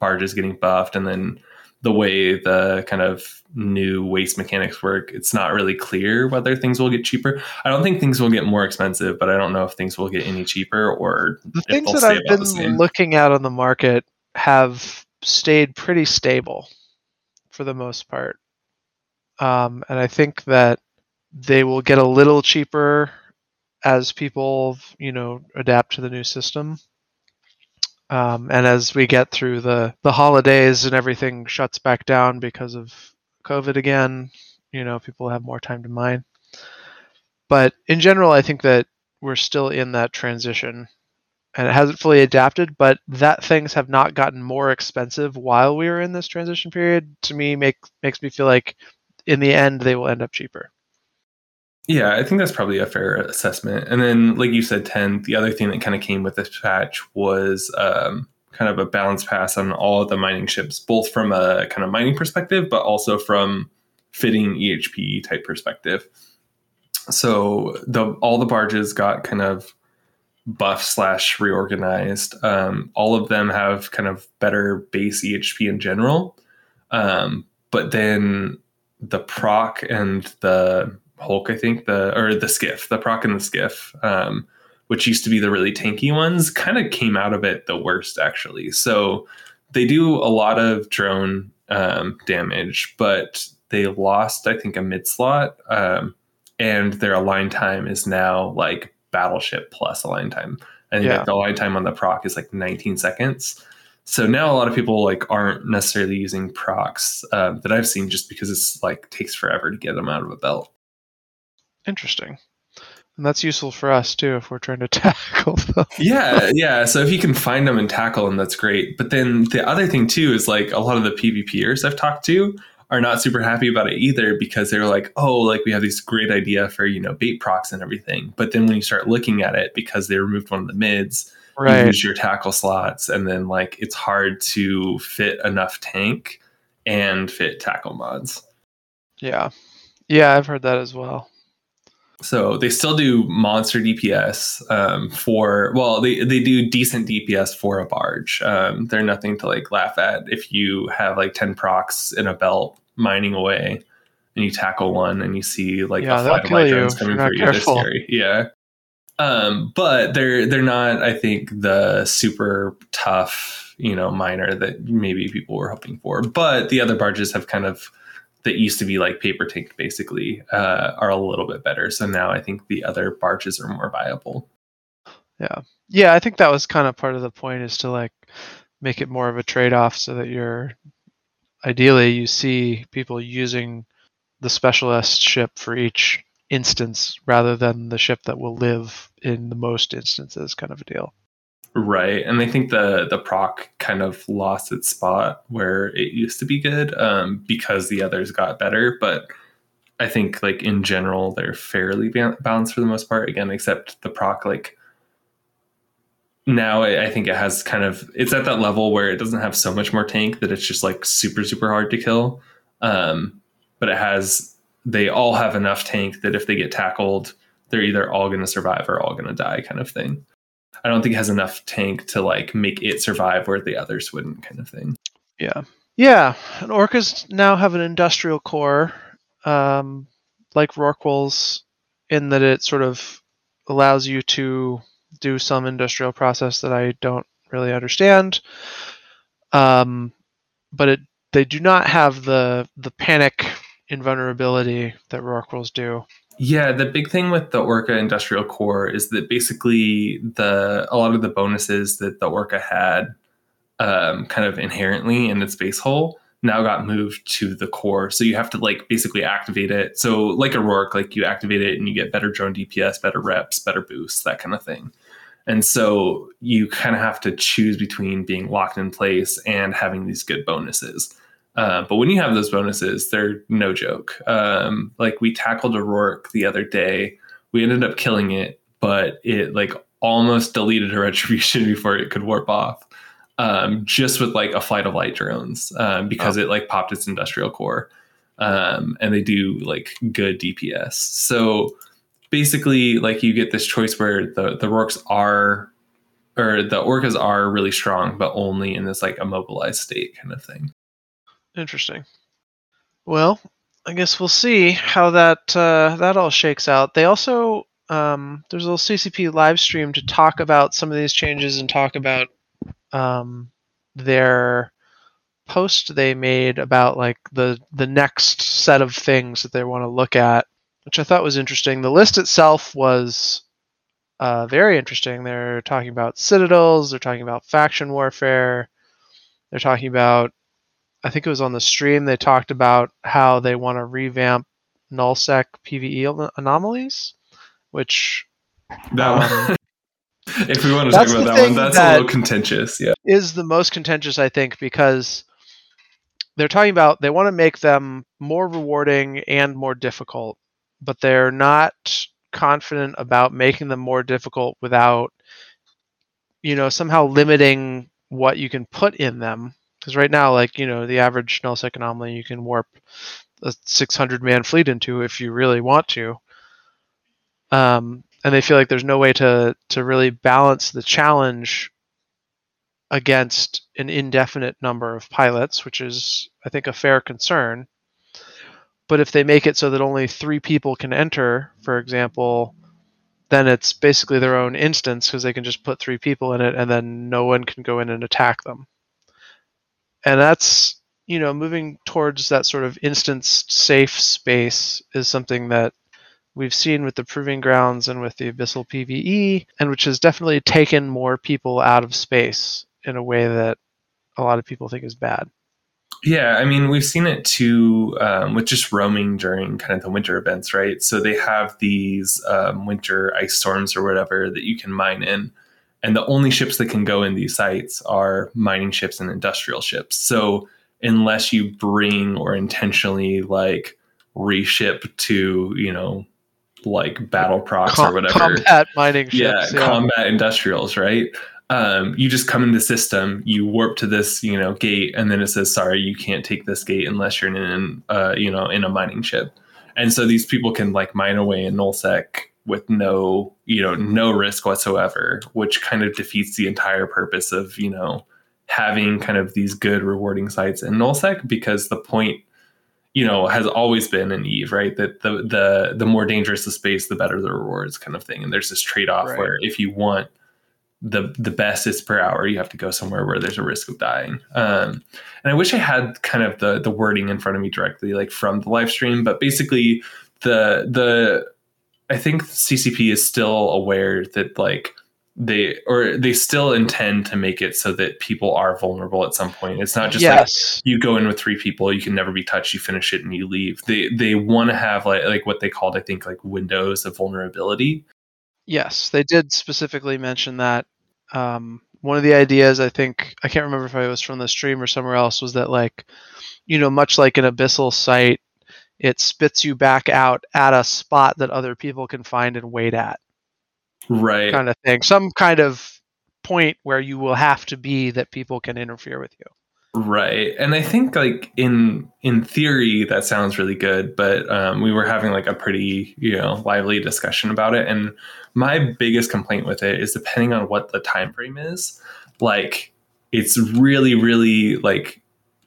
Barge is getting buffed, and then the way the kind of new waste mechanics work, it's not really clear whether things will get cheaper. I don't think things will get more expensive, but I don't know if things will get any cheaper or The things that I've been looking at on the market have stayed pretty stable for the most part. Um, and I think that they will get a little cheaper as people, you know, adapt to the new system. Um, and as we get through the, the holidays and everything shuts back down because of COVID again, you know, people have more time to mine. But in general, I think that we're still in that transition and it hasn't fully adapted, but that things have not gotten more expensive while we were in this transition period, to me make makes me feel like in the end they will end up cheaper. Yeah, I think that's probably a fair assessment. And then, like you said, 10, the other thing that kind of came with this patch was um, kind of a balance pass on all of the mining ships, both from a kind of mining perspective, but also from fitting EHP type perspective. So the all the barges got kind of buff slash reorganized. Um, all of them have kind of better base EHP in general. Um, but then the proc and the Hulk, I think the or the skiff, the proc and the skiff, um, which used to be the really tanky ones, kind of came out of it the worst actually. So they do a lot of drone um, damage, but they lost I think a mid slot, um, and their align time is now like battleship plus align time. I think Yeah. like the align time on the proc is like 19 seconds. So now a lot of people like aren't necessarily using procs um, that I've seen just because it's like takes forever to get them out of a belt. Interesting. And that's useful for us too if we're trying to tackle them. yeah, yeah. So if you can find them and tackle them, that's great. But then the other thing too is like a lot of the PvPers I've talked to are not super happy about it either because they're like, oh, like we have this great idea for you know bait procs and everything. But then when you start looking at it, because they removed one of the mids, you Right. use your tackle slots, and then like it's hard to fit enough tank and fit tackle mods. Yeah. Yeah, I've heard that as well. So they still do monster DPS um, for well, they they do decent DPS for a barge. Um, they're nothing to like laugh at. If you have like ten procs in a belt mining away, and you tackle one, and you see like Yeah, a flight of kill light you drones if coming for you, they're scary. Yeah. Um, but they're they're not, I think, the super tough, you know, miner that maybe people were hoping for. But the other barges have kind of that used to be like paper tanked basically uh, are a little bit better. So now I think the other barges are more viable. Yeah. Yeah, I think that was kind of part of the point is to like make it more of a trade-off so that you're ideally you see people using the specialist ship for each instance rather than the ship that will live in the most instances kind of a deal. Right. And I think the the proc kind of lost its spot where it used to be good um, because the others got better. But I think like in general they're fairly ba- balanced for the most part. Again, except the proc like now I I think it has kind of it's at that level where it doesn't have so much more tank that it's just like super super hard to kill. Um, but it has they all have enough tank that if they get tackled, they're either all going to survive or all going to die, kind of thing. I don't think it has enough tank to like make it survive where the others wouldn't, kind of thing. Yeah. Yeah, and orcas now have an industrial core, um, like Rorquals, in that it sort of allows you to do some industrial process that I don't really understand. Um, but it they do not have the the panic invulnerability that Rorquals do. Yeah, the big thing with the Orca Industrial Core is that basically the a lot of the bonuses that the Orca had um, kind of inherently in its base hull now got moved to the core. So you have to like basically activate it. So like a Rorq, like you activate it and you get better drone DPS, better reps, better boosts, that kind of thing. And so you kind of have to choose between being locked in place and having these good bonuses. Uh, but when you have those bonuses, they're no joke. Um, like we tackled a Rorq the other day. We ended up killing it, but it like almost deleted a retribution before it could warp off. Um, just with like a flight of light drones um, because it like popped its industrial core um, and they do like good DPS. So basically, like you get this choice where the the Rorqs are or the Orcas are really strong, but only in this like immobilized state kind of thing. Interesting. Well, I guess we'll see how that uh, that all shakes out. They also um, there's a little CCP live stream to talk about some of these changes and talk about um, their post they made about like the the next set of things that they want to look at, which I thought was interesting. The list itself was uh, very interesting. They're talking about citadels. They're talking about faction warfare. They're talking about. I think it was on the stream. They talked about how they want to revamp nullsec PVE anomalies, which That Um, one. if we want to talk about that one, that's that- a little contentious. Yeah. is the most contentious, I think, because they're talking about they want to make them more rewarding and more difficult, but they're not confident about making them more difficult without, you know, somehow limiting what you can put in them. Because right now, like you know, the average nullsec anomaly you can warp a 600 man fleet into if you really want to. Um, and they feel like there's no way to to really balance the challenge against an indefinite number of pilots, which is, I think, a fair concern. But if they make it so that only three people can enter, for example, then it's basically their own instance because they can just put three people in it and then no one can go in and attack them. And that's, you know, moving towards that sort of instance safe space is something that we've seen with the Proving Grounds and with the Abyssal PvE, and which has definitely taken more people out of space in a way that a lot of people think is bad. Yeah, I mean, we've seen it too um, with just roaming during kind of the winter events, right? So they have these um, winter ice storms or whatever that you can mine in. And the only ships that can go in these sites are mining ships and industrial ships. So unless you bring or intentionally like reship to, you know, like battle procs Com- or whatever Combat mining yeah. Yeah, combat industrials, right? Um, you just come in the system, you warp to this, you know, gate, and then it says, "Sorry, you can't take this gate unless you're in, uh, you know, in a mining ship." And so these people can like mine away in nullsec with no, you know, no risk whatsoever, which kind of defeats the entire purpose of, you know, having kind of these good rewarding sites in nullsec because the point you know has always been in eve right? That the the the more dangerous the space the better the rewards kind of thing. And there's this trade-off Right. where if you want the the bestest per hour you have to go somewhere where there's a risk of dying. Um and i wish i had kind of the the wording in front of me directly like from the live stream but basically the the i think ccp is still aware that like they or they still intend to make it so that people are vulnerable at some point it's not just like yes. you go in with three people you can never be touched you finish it and you leave they they want to have like like what they called i think like windows of vulnerability Yes, they did specifically mention that. Um, one of the ideas, I think, I can't remember if it was from the stream or somewhere else, was that like, you know, much like an abyssal site, it spits you back out at a spot that other people can find and wait at, right kind of thing. Some kind of point where you will have to be that people can interfere with you. right and i think like in in theory that sounds really good but um, we were having like a pretty you know lively discussion about it and my biggest complaint with it is depending on what the time frame is like it's really really like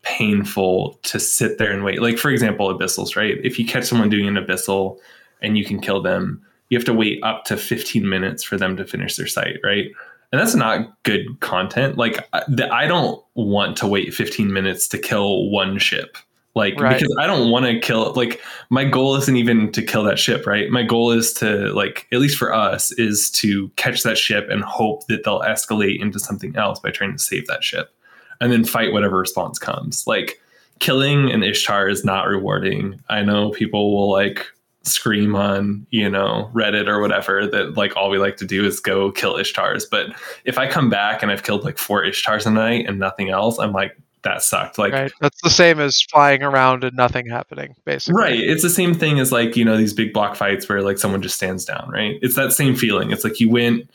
painful to sit there and wait. Like for example abyssals right? If you catch someone doing an abyssal and you can kill them you have to wait up to 15 minutes for them to finish their site right? And that's not good content. Like I- don't want to wait 15 minutes to kill one ship. Like Right. because i don't want to kill like my goal isn't even to kill that ship right? My goal is to like at least for us is to catch that ship and hope that they'll escalate into something else by trying to save that ship and then fight whatever response comes like killing an ishtar is not rewarding i know people will like scream on you know reddit or whatever that like all we like to do is go kill ishtars but if i come back and i've killed like four ishtars a night and nothing else i'm like that sucked like right? That's the same as flying around and nothing happening, basically. Right. It's the same thing as like, you know, these big block fights where like someone just stands down, right? It's that same feeling. It's like you went,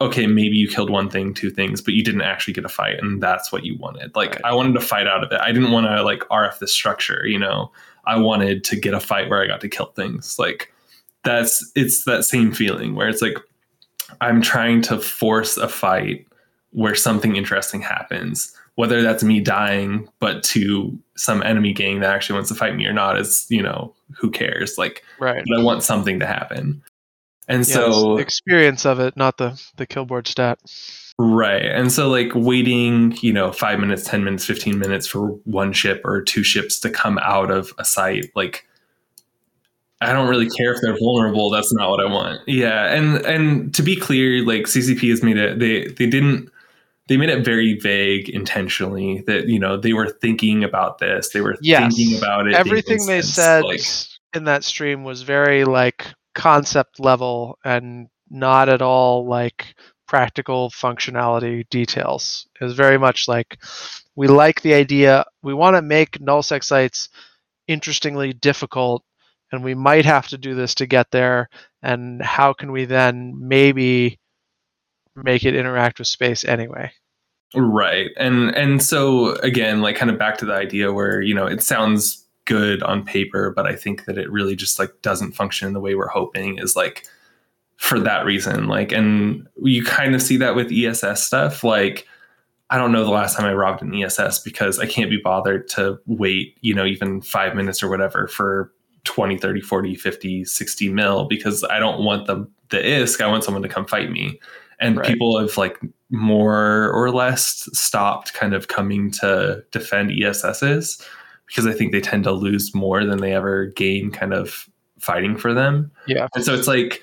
okay, maybe you killed one thing, two things, but you didn't actually get a fight. And that's what you wanted. Like, Right. I wanted to fight out of it. I didn't want to like RF the structure, you know? I wanted to get a fight where I got to kill things. Like, that's, it's that same feeling where it's like, I'm trying to force a fight where something interesting happens whether that's me dying but to some enemy gang that actually wants to fight me or not is you know who cares like Right. i want something to happen and Yeah, so experience of it, not the the killboard stat. right and so like waiting you know five minutes ten minutes 15 minutes for one ship or two ships to come out of a site like I don't really care if they're vulnerable. That's not what I want. Yeah, and and to be clear, like CCP has made it. They they didn't. They made it very vague intentionally that you know they were thinking about this. They were Yes. thinking about it. Everything they instance, said like, in that stream was very like concept level and not at all like practical functionality details. It was very much like we like the idea. We want to make nullsec sites interestingly difficult, and we might have to do this to get there. And how can we then maybe make it interact with space anyway? Right. And and so again, like kind of back to the idea where, you know, it sounds good on paper, but I think that it really just like doesn't function the way we're hoping is like for that reason. Like and you kind of see that with ESS stuff. Like I don't know the last time I robbed an ESS because I can't be bothered to wait, you know, even 5 minutes or whatever for 20, 30, 40, 50, 60 mil because I don't want the the ISK, I want someone to come fight me. And Right. people have like more or less stopped kind of coming to defend ESSs because I think they tend to lose more than they ever gain kind of fighting for them. Yeah. And so it's like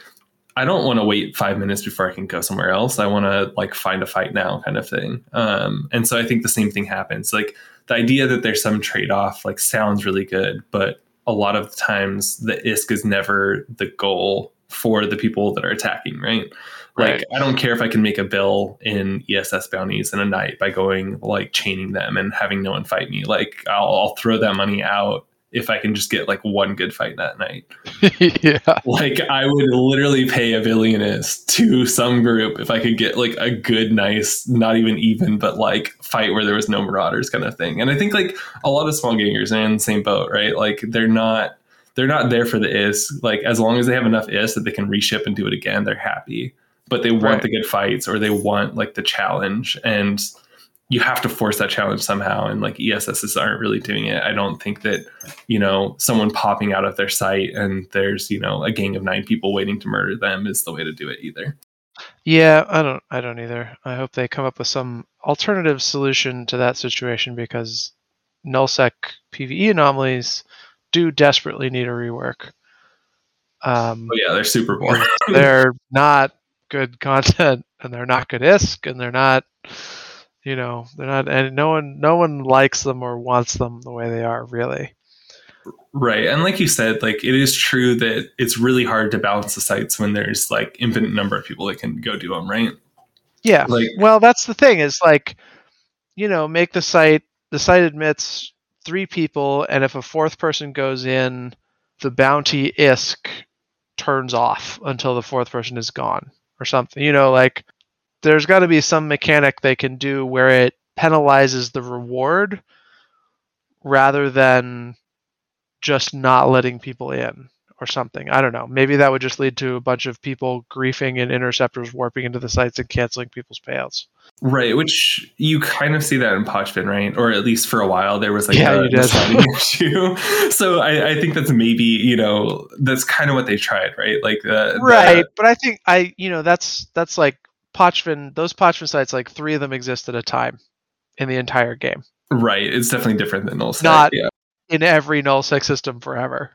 I don't want to wait five minutes before I can go somewhere else. I want to like find a fight now kind of thing. Um, and so I think the same thing happens. Like the idea that there's some trade-off like sounds really good, but a lot of times the ISK is never the goal for the people that are attacking, right? Like Right. I don't care if I can make a bill in ESS bounties in a night by going like chaining them and having no one fight me. Like I'll, I'll throw that money out if I can just get like one good fight that night. yeah. Like I would literally pay a billion ISK to some group if I could get like a good, nice, not even even, but like fight where there was no marauders kind of thing. And I think like a lot of small gangers are in the same boat, right? Like they're not they're not there for the ISK. Like as long as they have enough ISK that they can reship and do it again, they're happy. But they want Right. the good fights or they want like the challenge and you have to force that challenge somehow and like ESSs aren't really doing it. I don't think that you know someone popping out of their site and there's you know a gang of nine people waiting to murder them is the way to do it either Yeah, I don't I don't either. I hope they come up with some alternative solution to that situation because nullsec PvE anomalies do desperately need a rework. Um, but yeah they're super boring they're not good content and they're not good ISK and they're not you know, they're not and no one no one likes them or wants them the way they are really. right and like you said like it is true that it's really hard to balance the sites when there's like infinite number of people that can go do them right Yeah. like Well, that's the thing is like, you know, make the site, the site admits three people, and if a fourth person goes in, the bounty ISK turns off until the fourth person is gone or something. You know, like there's got to be some mechanic they can do where it penalizes the reward rather than just not letting people in or something. I don't know. Maybe that would just lead to a bunch of people griefing and interceptors warping into the sites and canceling people's payouts. right which you kind of see that in Pochven, right or at least for a while there was like Yeah, a you did. issue so I, I think that's maybe you know that's kind of what they tried right like uh, the, right but i think i you know that's that's like Pochven, those Pochven sites like three of them exist at a time in the entire game right it's definitely different than null Not- yeah in every nullsec system forever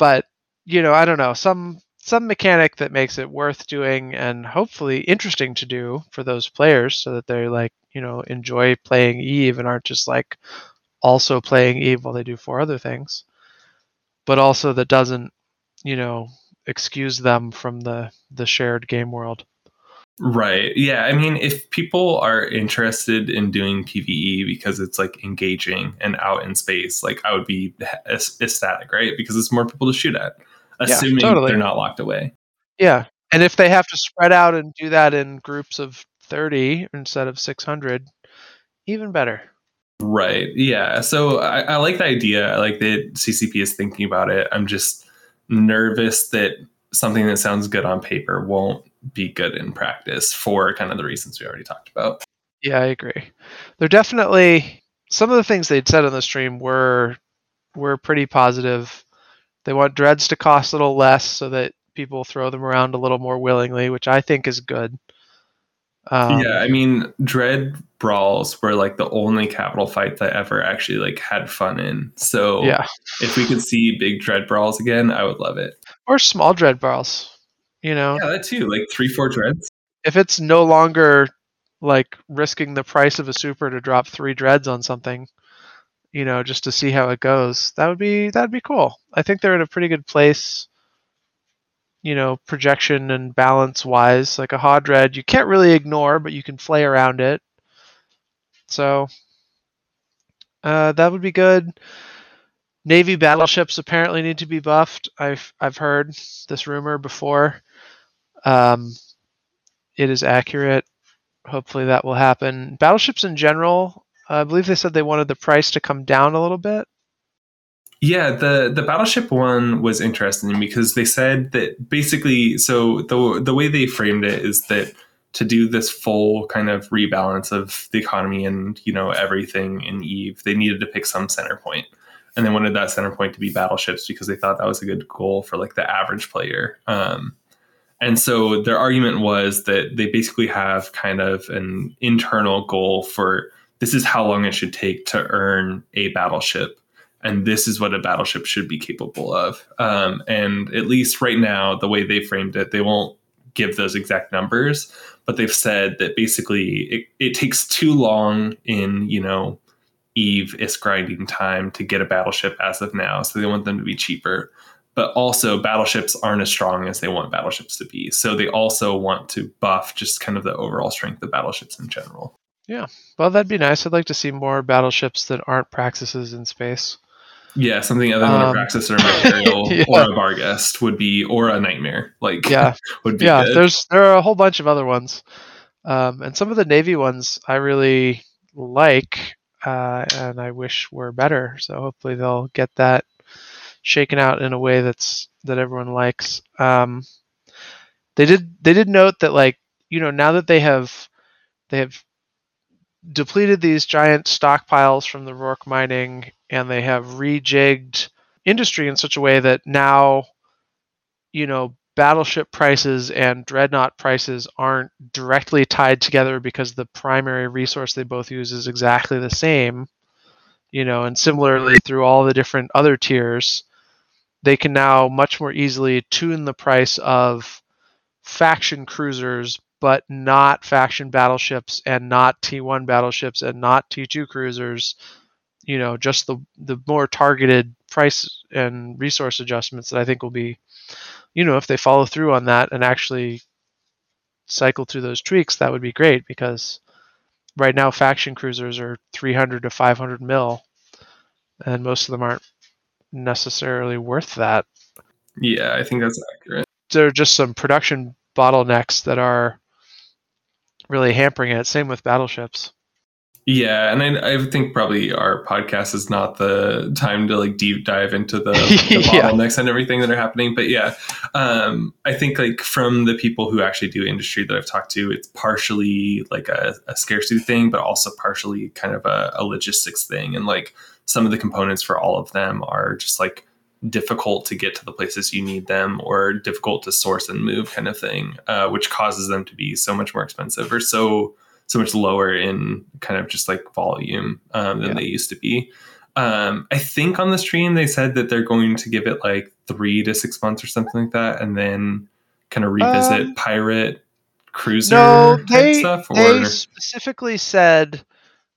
but you know i don't know some some mechanic that makes it worth doing and hopefully interesting to do for those players so that they like you know enjoy playing eve and aren't just like also playing eve while they do four other things but also that doesn't you know excuse them from the the shared game world Right. Yeah. I mean, if people are interested in doing PVE because it's like engaging and out in space, like I would be ecstatic, right? Because it's more people to shoot at, assuming totally. they're not locked away. Yeah. And if they have to spread out and do that in groups of 30 instead of 600, even better. Right. Yeah. So I, I like the idea. I like that CCP is thinking about it. I'm just nervous that something that sounds good on paper won't be good in practice for kind of the reasons we already talked about. Yeah, I agree. They're definitely some of the things they'd said on the stream were were pretty positive. They want dreads to cost a little less so that people throw them around a little more willingly, which I think is good. Um, yeah, I mean, Dread Brawls were like the only capital fight that I ever actually like had fun in. So yeah, if we could see big Dread Brawls again, I would love it. or small dread brawls. You know, Yeah, that too. Like three, four dreads. if it's no longer like risking the price of a super to drop three dreads on something, you know, just to see how it goes, that would be that'd be cool. I think they're in a pretty good place. You know, projection and balance wise, like a hot dread, you can't really ignore, but you can play around it. So uh, that would be good. Navy battleships apparently need to be buffed. I've I've heard this rumor before. Um, it is accurate. Hopefully that will happen. Battleships in general, I believe they said they wanted the price to come down a little bit. Yeah, the the battleship one was interesting because they said that basically so the the way they framed it is that to do this full kind of rebalance of the economy and you know everything in Eve, they needed to pick some center. And they wanted that center point to be battleships because they thought that was a good goal for like the average player. Um, and so their argument was that they basically have kind of an internal goal for this is how long it should take to earn a battleship and this is what a battleship should be capable of. Um, and at least right now, the way they framed it, they won't give those exact numbers, but they've said that basically it, it takes too long in, you know, Eve is grinding time to get a battleship as of now. So they want them to be cheaper. But also, battleships aren't as strong as they want battleships to be. So they also want to buff just kind of the overall strength of battleships in general. Yeah. Well, that'd be nice. I'd like to see more battleships that aren't praxuses in space. Yeah, something other than Um, a Praxis or a Material yeah. or a would be, or a Nightmare. Like, Yeah, would be yeah. good. There's there are a whole bunch of other ones, um, and some of the Navy ones I really like, uh, and I wish were better. So hopefully they'll get that shaken out in a way that's that everyone likes. Um, they did they did note that like you know now that they have they have depleted these giant stockpiles from the Rorq mining and they have rejigged industry in such a way that now you know battleship prices and dreadnought prices aren't directly tied together because the primary resource they both use is exactly the same you know and similarly through all the different other tiers they can now much more easily tune the price of faction cruisers but not faction battleships and not T1 battleships and not T2 cruisers you know just the the more targeted price and resource adjustments that I think will be you know if they follow through on that and actually cycle through those tweaks that would be great because right now faction cruisers are 300 to 500 mil and most of them aren't necessarily worth that yeah, I think that's accurate. there are just some production bottlenecks that are really hampering it same with battleships Yeah, and I, I think probably our podcast is not the time to like deep dive into the, the Yeah. bottlenecks and everything that are happening. But yeah, um, I think like from the people who actually do industry that I've talked to, it's partially like a, a scarcity thing, but also partially kind of a, a logistics thing. And like some of the components for all of them are just like difficult to get to the places you need them or difficult to source and move kind of thing, uh, which causes them to be so much more expensive or so so much lower in kind of just like volume um, than Yeah. they used to be. Um, I think on the stream they said that they're going to give it like three to six months or something like that, and then kind of revisit Um, pirate cruiser no type they, stuff. they specifically said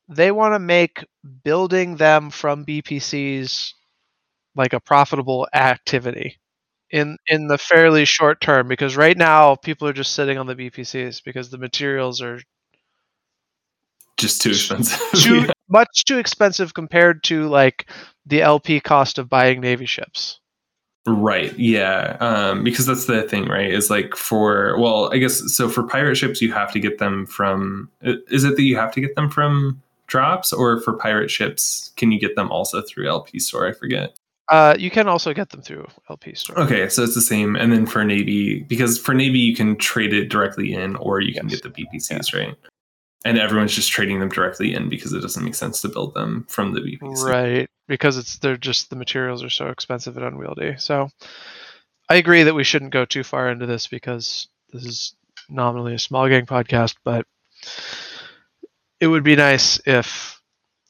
they want to make building them from bpcs like a profitable activity in in the fairly short term because right now people are just sitting on the bpcs because the materials are just too expensive. too much too expensive compared to like the LP cost of buying navy ships. Right. Yeah. Um, because that's the thing, right? Is like for well, I guess so. For pirate ships, you have to get them from. Is it that you have to get them from drops, or for pirate ships, can you get them also through LP store? I forget. Uh, you can also get them through LP store. Okay, so it's the same. And then for Navy, because for Navy you can trade it directly in, or you can Yes. get the BPCs, right? And everyone's just trading them directly in because it doesn't make sense to build them from the BPC. Right, because it's they're just the materials are so expensive and unwieldy. So I agree that we shouldn't go too far into this because this is nominally a small gang podcast, but it would be nice if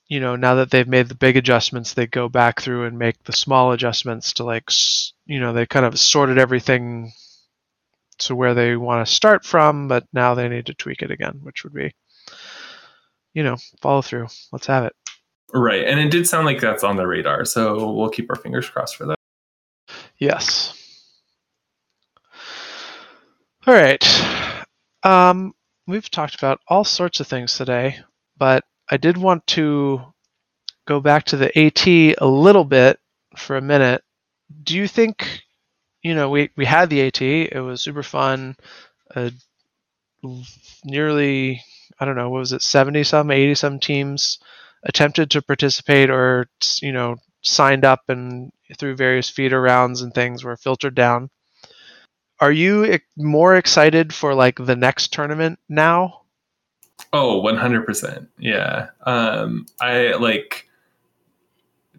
you know now that they've made the big adjustments they go back through and make the small adjustments to like you know they kind of sorted everything to where they want to start from but now they need to tweak it again which would be you know follow through let's have it Right. And it did sound like that's on the radar. So we'll keep our fingers crossed for that. yes all right um we've talked about all sorts of things today but i did want to go back to the AT a little bit for a minute. Do you think you know we we had the AT it was super fun uh, nearly i don't know what was it 70 some 80 some teams attempted to participate or you know signed up and through various feeder rounds and things were filtered down are you more excited for like the next tournament now Oh, 100%. Yeah. Um, I like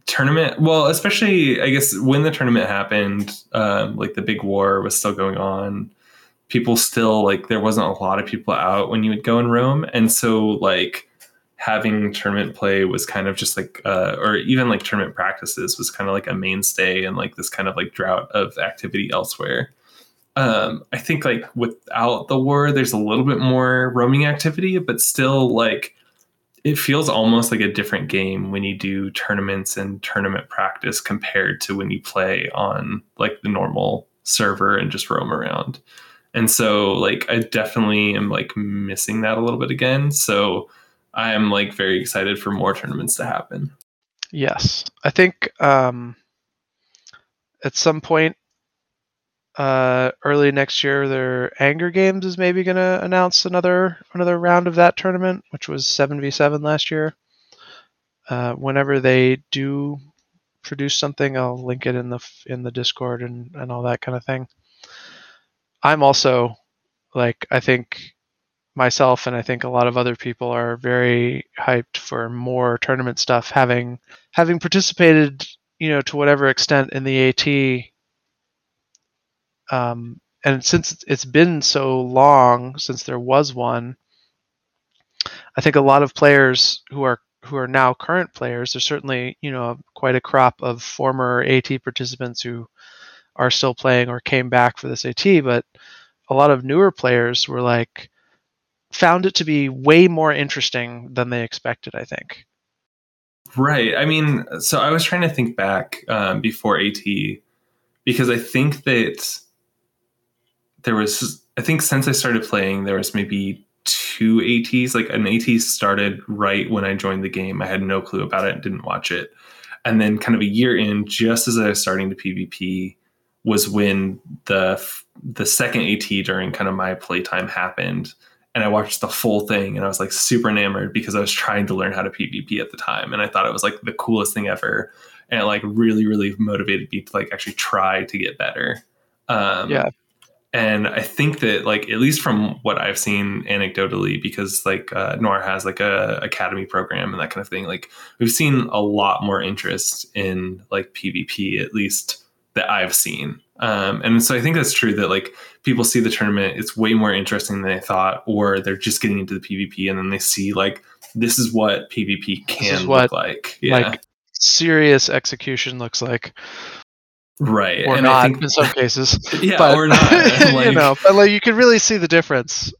tournament. Well, especially, I guess, when the tournament happened, um, like the big war was still going on. People still, like, there wasn't a lot of people out when you would go in Rome. And so, like, having tournament play was kind of just like, uh, or even like tournament practices was kind of like a mainstay and like this kind of like drought of activity elsewhere um, I think like without the war, there's a little bit more roaming activity, but still like it feels almost like a different game when you do tournaments and tournament practice compared to when you play on like the normal server and just roam around. And so like I definitely am like missing that a little bit again. So I'm like very excited for more tournaments to happen. yes i think um at some point uh early next year their anger games is maybe going to announce another another round of that tournament which was 7v7 last year. Uh whenever they do produce something i'll link it in the in the discord and and all that kind of thing. I'm also like i think myself and i think a lot of other people are very hyped for more tournament stuff having having participated you know to whatever extent in the at um, and since it's been so long since there was one, I think a lot of players who are who are now current players, there's certainly you know quite a crop of former AT participants who are still playing or came back for this AT, but a lot of newer players were like found it to be way more interesting than they expected. I think. Right. I mean, so I was trying to think back um, before AT because I think that there was, I think since I started playing, there was maybe two ATs. Like an AT started right when I joined the game. I had no clue about it, didn't watch it. And then, kind of a year in, just as I was starting to PvP, was when the the second AT during kind of my playtime happened and I watched the full thing and I was like super enamored because I was trying to learn how to PvP at the time and I thought it was like the coolest thing ever and it like really really motivated me to like actually try to get better. Um, Yeah. And I think that like at least from what I've seen anecdotally, because like uh, Noir has like a academy program and that kind of thing, like we've seen a lot more interest in like PvP at least that I've seen. Um, and so I think that's true that like people see the tournament, it's way more interesting than they thought, or they're just getting into the PvP and then they see like this is what PvP can is what, look like. Yeah. Like serious execution looks like, right. or and I not think in some cases. yeah, but or not. you know, but like you can really see the difference.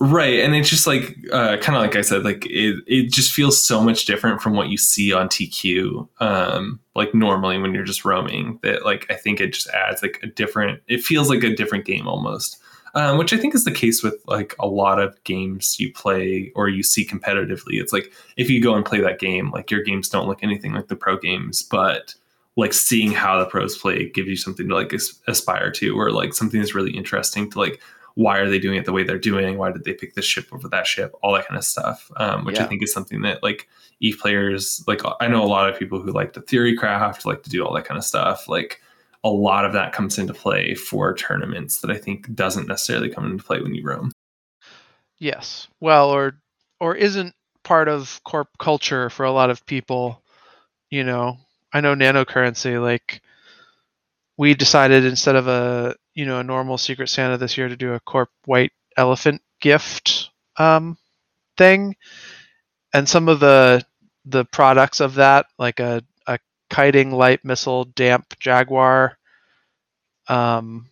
Right, and it's just like uh, kind of like I said, like it, it just feels so much different from what you see on TQ, um, like normally when you're just roaming. That like I think it just adds like a different. It feels like a different game almost, um, which I think is the case with like a lot of games you play or you see competitively. It's like if you go and play that game, like your games don't look anything like the pro games, but like seeing how the pros play gives you something to like aspire to, or like something that's really interesting to like why are they doing it the way they're doing? Why did they pick this ship over that ship? All that kind of stuff, um, which I think is something that like Eve players like. I know a lot of people who like the theory craft, like to do all that kind of stuff. Like a lot of that comes into play for tournaments that I think doesn't necessarily come into play when you roam. Yes. Well, or or isn't part of corp culture for a lot of people. You know, I know nanocurrency. Like, we decided instead of a you know a normal Secret Santa this year to do a corp white elephant gift um, thing, and some of the the products of that, like a, a kiting light missile damp Jaguar, um,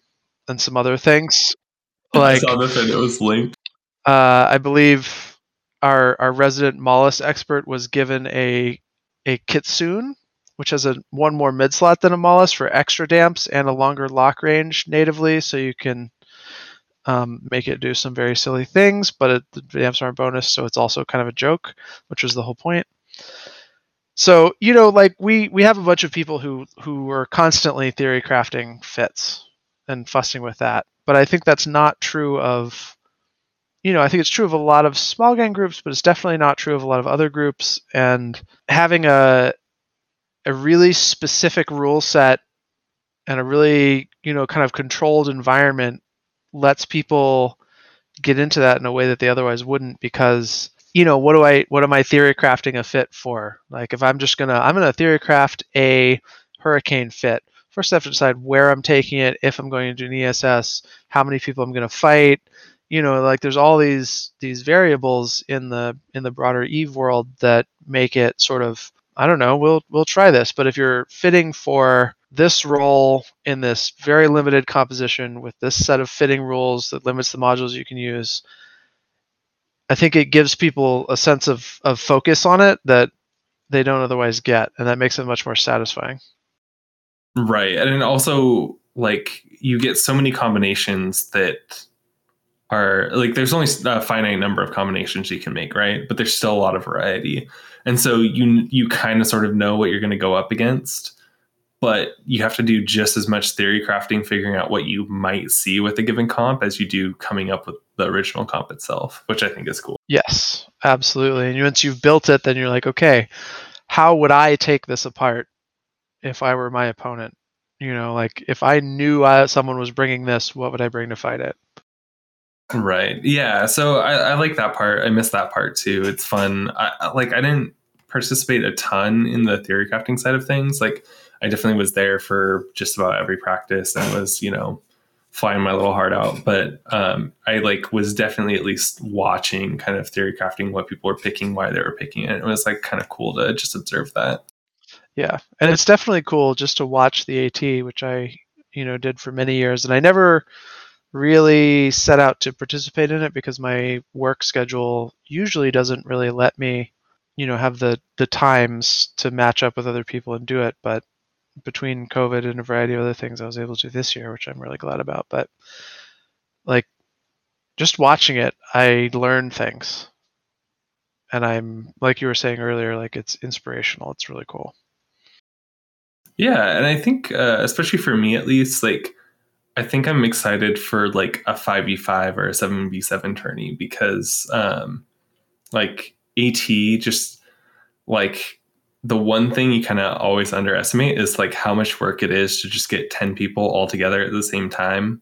and some other things. Like I saw this and it was linked. uh, I believe our our resident Maulus expert was given a a Kitsune, which has a one more mid slot than a Maulus for extra damps and a longer lock range natively, so you can um, make it do some very silly things. But it, the damps aren't bonus, so it's also kind of a joke, which was the whole point. So you know, like we we have a bunch of people who who are constantly theory crafting fits and fussing with that, but I think that's not true of you know, I think it's true of a lot of small gang groups, but it's definitely not true of a lot of other groups. And having a a really specific rule set and a really, you know, kind of controlled environment lets people get into that in a way that they otherwise wouldn't because you know what do i what am i theory crafting a fit for? Like if i'm just gonna i'm gonna theory craft a hurricane fit. First i have to decide where i'm taking it if i'm going to do an ess how many people i'm to fight. You know like there's all these these variables in the in the broader eve world that make it sort of i don't know we'll we'll try this but if you're fitting for this role in this very limited composition with this set of fitting rules that limits the modules you can use i think it gives people a sense of of focus on it that they don't otherwise get and that makes it much more satisfying Right. And also like you get so many combinations that are like there's only a finite number of combinations you can make, right? But there's still a lot of variety. And so you you kind of sort of know what you're going to go up against, but you have to do just as much theory crafting figuring out what you might see with a given comp as you do coming up with the original comp itself, which I think is cool. yes absolutely. And once you've built it then you're like okay how would i take this apart if i were my opponent? You know like if i knew I, someone was bringing this what would i bring to fight it Right. Yeah. So I, I like that part. I miss that part too. It's fun. I, like I didn't participate a ton in the theory crafting side of things. Like I definitely was there for just about every practice and was, you know, flying my little heart out. But um, I like was definitely at least watching kind of theory crafting what people were picking, why they were picking it. It was like kind of cool to just observe that. Yeah, and it's definitely cool just to watch the AT, which I, you know, did for many years, and I never really set out to participate in it because my work schedule usually doesn't really let me, you know, have the the times to match up with other people and do it. But between COVID and a variety of other things, I was able to this year, which I'm really glad about. But like, just watching it, I learned things, and I'm like you were saying earlier, like it's inspirational. It's really cool. Yeah, and I think uh, especially for me at least, like I think I'm excited for like a five v five or a seven v seven tourney because um, like AT just like the one thing you kind of always underestimate is like how much work it is to just get 10 people all together at the same time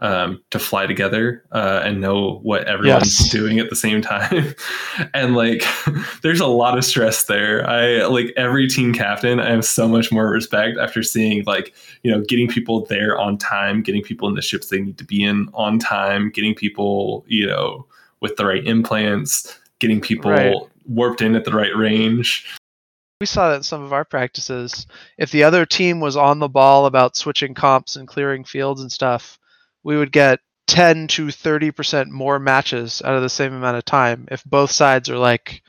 um, to fly together uh, and know what everyone's Yes. doing at the same time and like there's a lot of stress there i like every team captain i have so much more respect after seeing like you know getting people there on time getting people in the ships they need to be in on time getting people you know with the right implants getting people Right. warped in at the right range we saw that in some of our practices. If the other team was on the ball about switching comps and clearing fields and stuff, we would get 10 to 30% more matches out of the same amount of time if both sides are like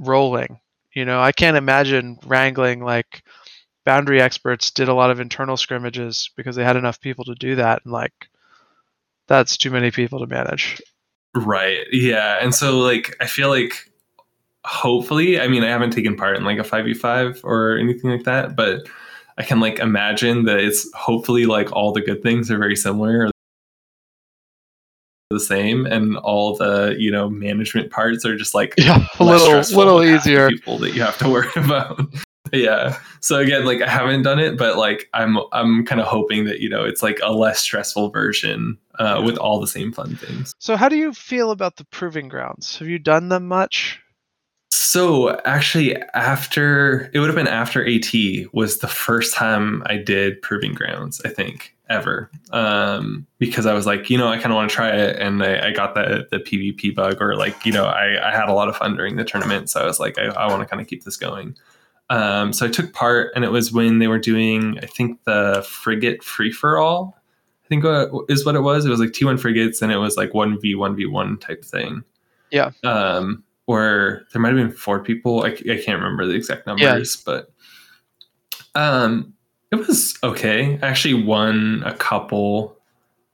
rolling. You know, I can't imagine wrangling like boundary experts did a lot of internal scrimmages because they had enough people to do that and like that's too many people to manage. Right. Yeah. And so like I feel like hopefully, I mean, I haven't taken part in like a 5v5 or anything like that, but I can like imagine that it's hopefully like all the good things are very similar or the same and all the, you know, management parts are just like Yeah, a little little with half the easier. people that you have to worry about. yeah. So again, like I haven't done it, but like I'm I'm kind of hoping that, you know, it's like a less stressful version uh, with all the same fun things. So how do you feel about the proving grounds? Have you done them much? So actually, after it would have been after AT was the first time I did Proving Grounds, I think ever. um, because I was like, you know, I kind of want to try it, and I, I, got the the PvP bug, or like, you know, I, I had a lot of fun during the tournament, so I was like, I, I want to kind of keep this going. Um, so I took part, and it was when they were doing, I think, the frigate free for all. I think uh, is what it was. It was like T1 frigates, and it was like one v one v one type thing. Yeah. Um, or there might have been four people. I, I can't remember the exact numbers, yeah. but um, it was okay. I actually won a couple,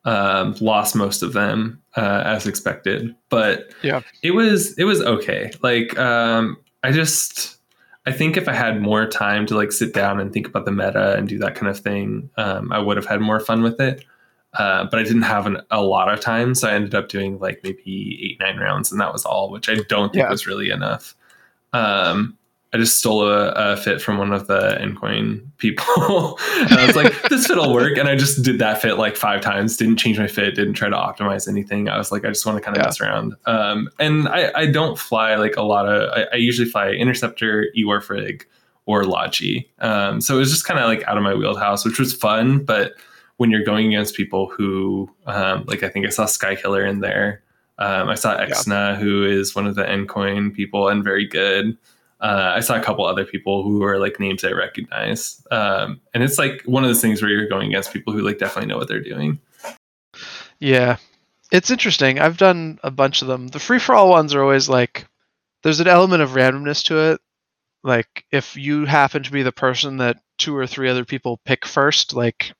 um, lost most of them uh, as expected, but yeah, it was it was okay. Like um, I just I think if I had more time to like sit down and think about the meta and do that kind of thing, um, I would have had more fun with it. Uh, but I didn't have an, a lot of time, so I ended up doing like maybe eight nine rounds, and that was all, which I don't think yeah. was really enough. Um, I just stole a, a, fit from one of the Endcoin people. and I was like, this fit will work. And I just did that fit like five times, didn't change my fit, didn't try to optimize anything. I was like, I just want to kind of yeah. mess around. Um, and I, I, don't fly like a lot of, I, I usually fly Interceptor, Ewarfrig, or Logi. Um, so it was just kind of like out of my wheelhouse, which was fun. But when you're going against people who, um, like I think I saw Skykiller in there. Um, I saw Exna, yeah. who is one of the Endcoin people and very good. Uh, I saw a couple other people who are like names I recognize, um, and it's like one of those things where you're going against people who like definitely know what they're doing. Yeah, it's interesting. I've done a bunch of them. The free for all ones are always like there's an element of randomness to it. Like if you happen to be the person that two or three other people pick first, like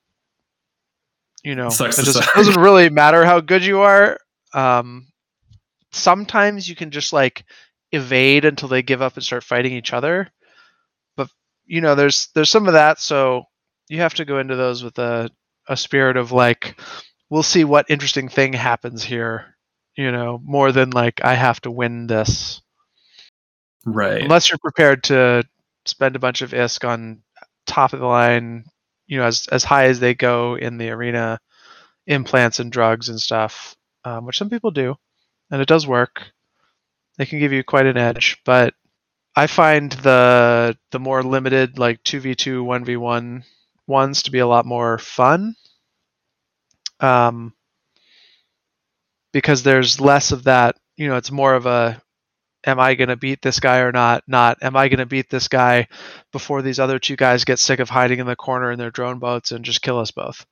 you know, it just, doesn't really matter how good you are. Um, sometimes you can just like evade until they give up and start fighting each other. But you know, there's there's some of that, so you have to go into those with a a spirit of like, we'll see what interesting thing happens here. You know, more than like I have to win this. Right. Unless you're prepared to spend a bunch of ISK on top of the line, you know, as as high as they go in the arena, implants and drugs and stuff, um, which some people do, and it does work. They can give you quite an edge, but I find the the more limited like 2v2 1v1 ones to be a lot more fun. Um, because there's less of that, you know, it's more of a am I going to beat this guy or not? Not am I going to beat this guy before these other two guys get sick of hiding in the corner in their drone boats and just kill us both.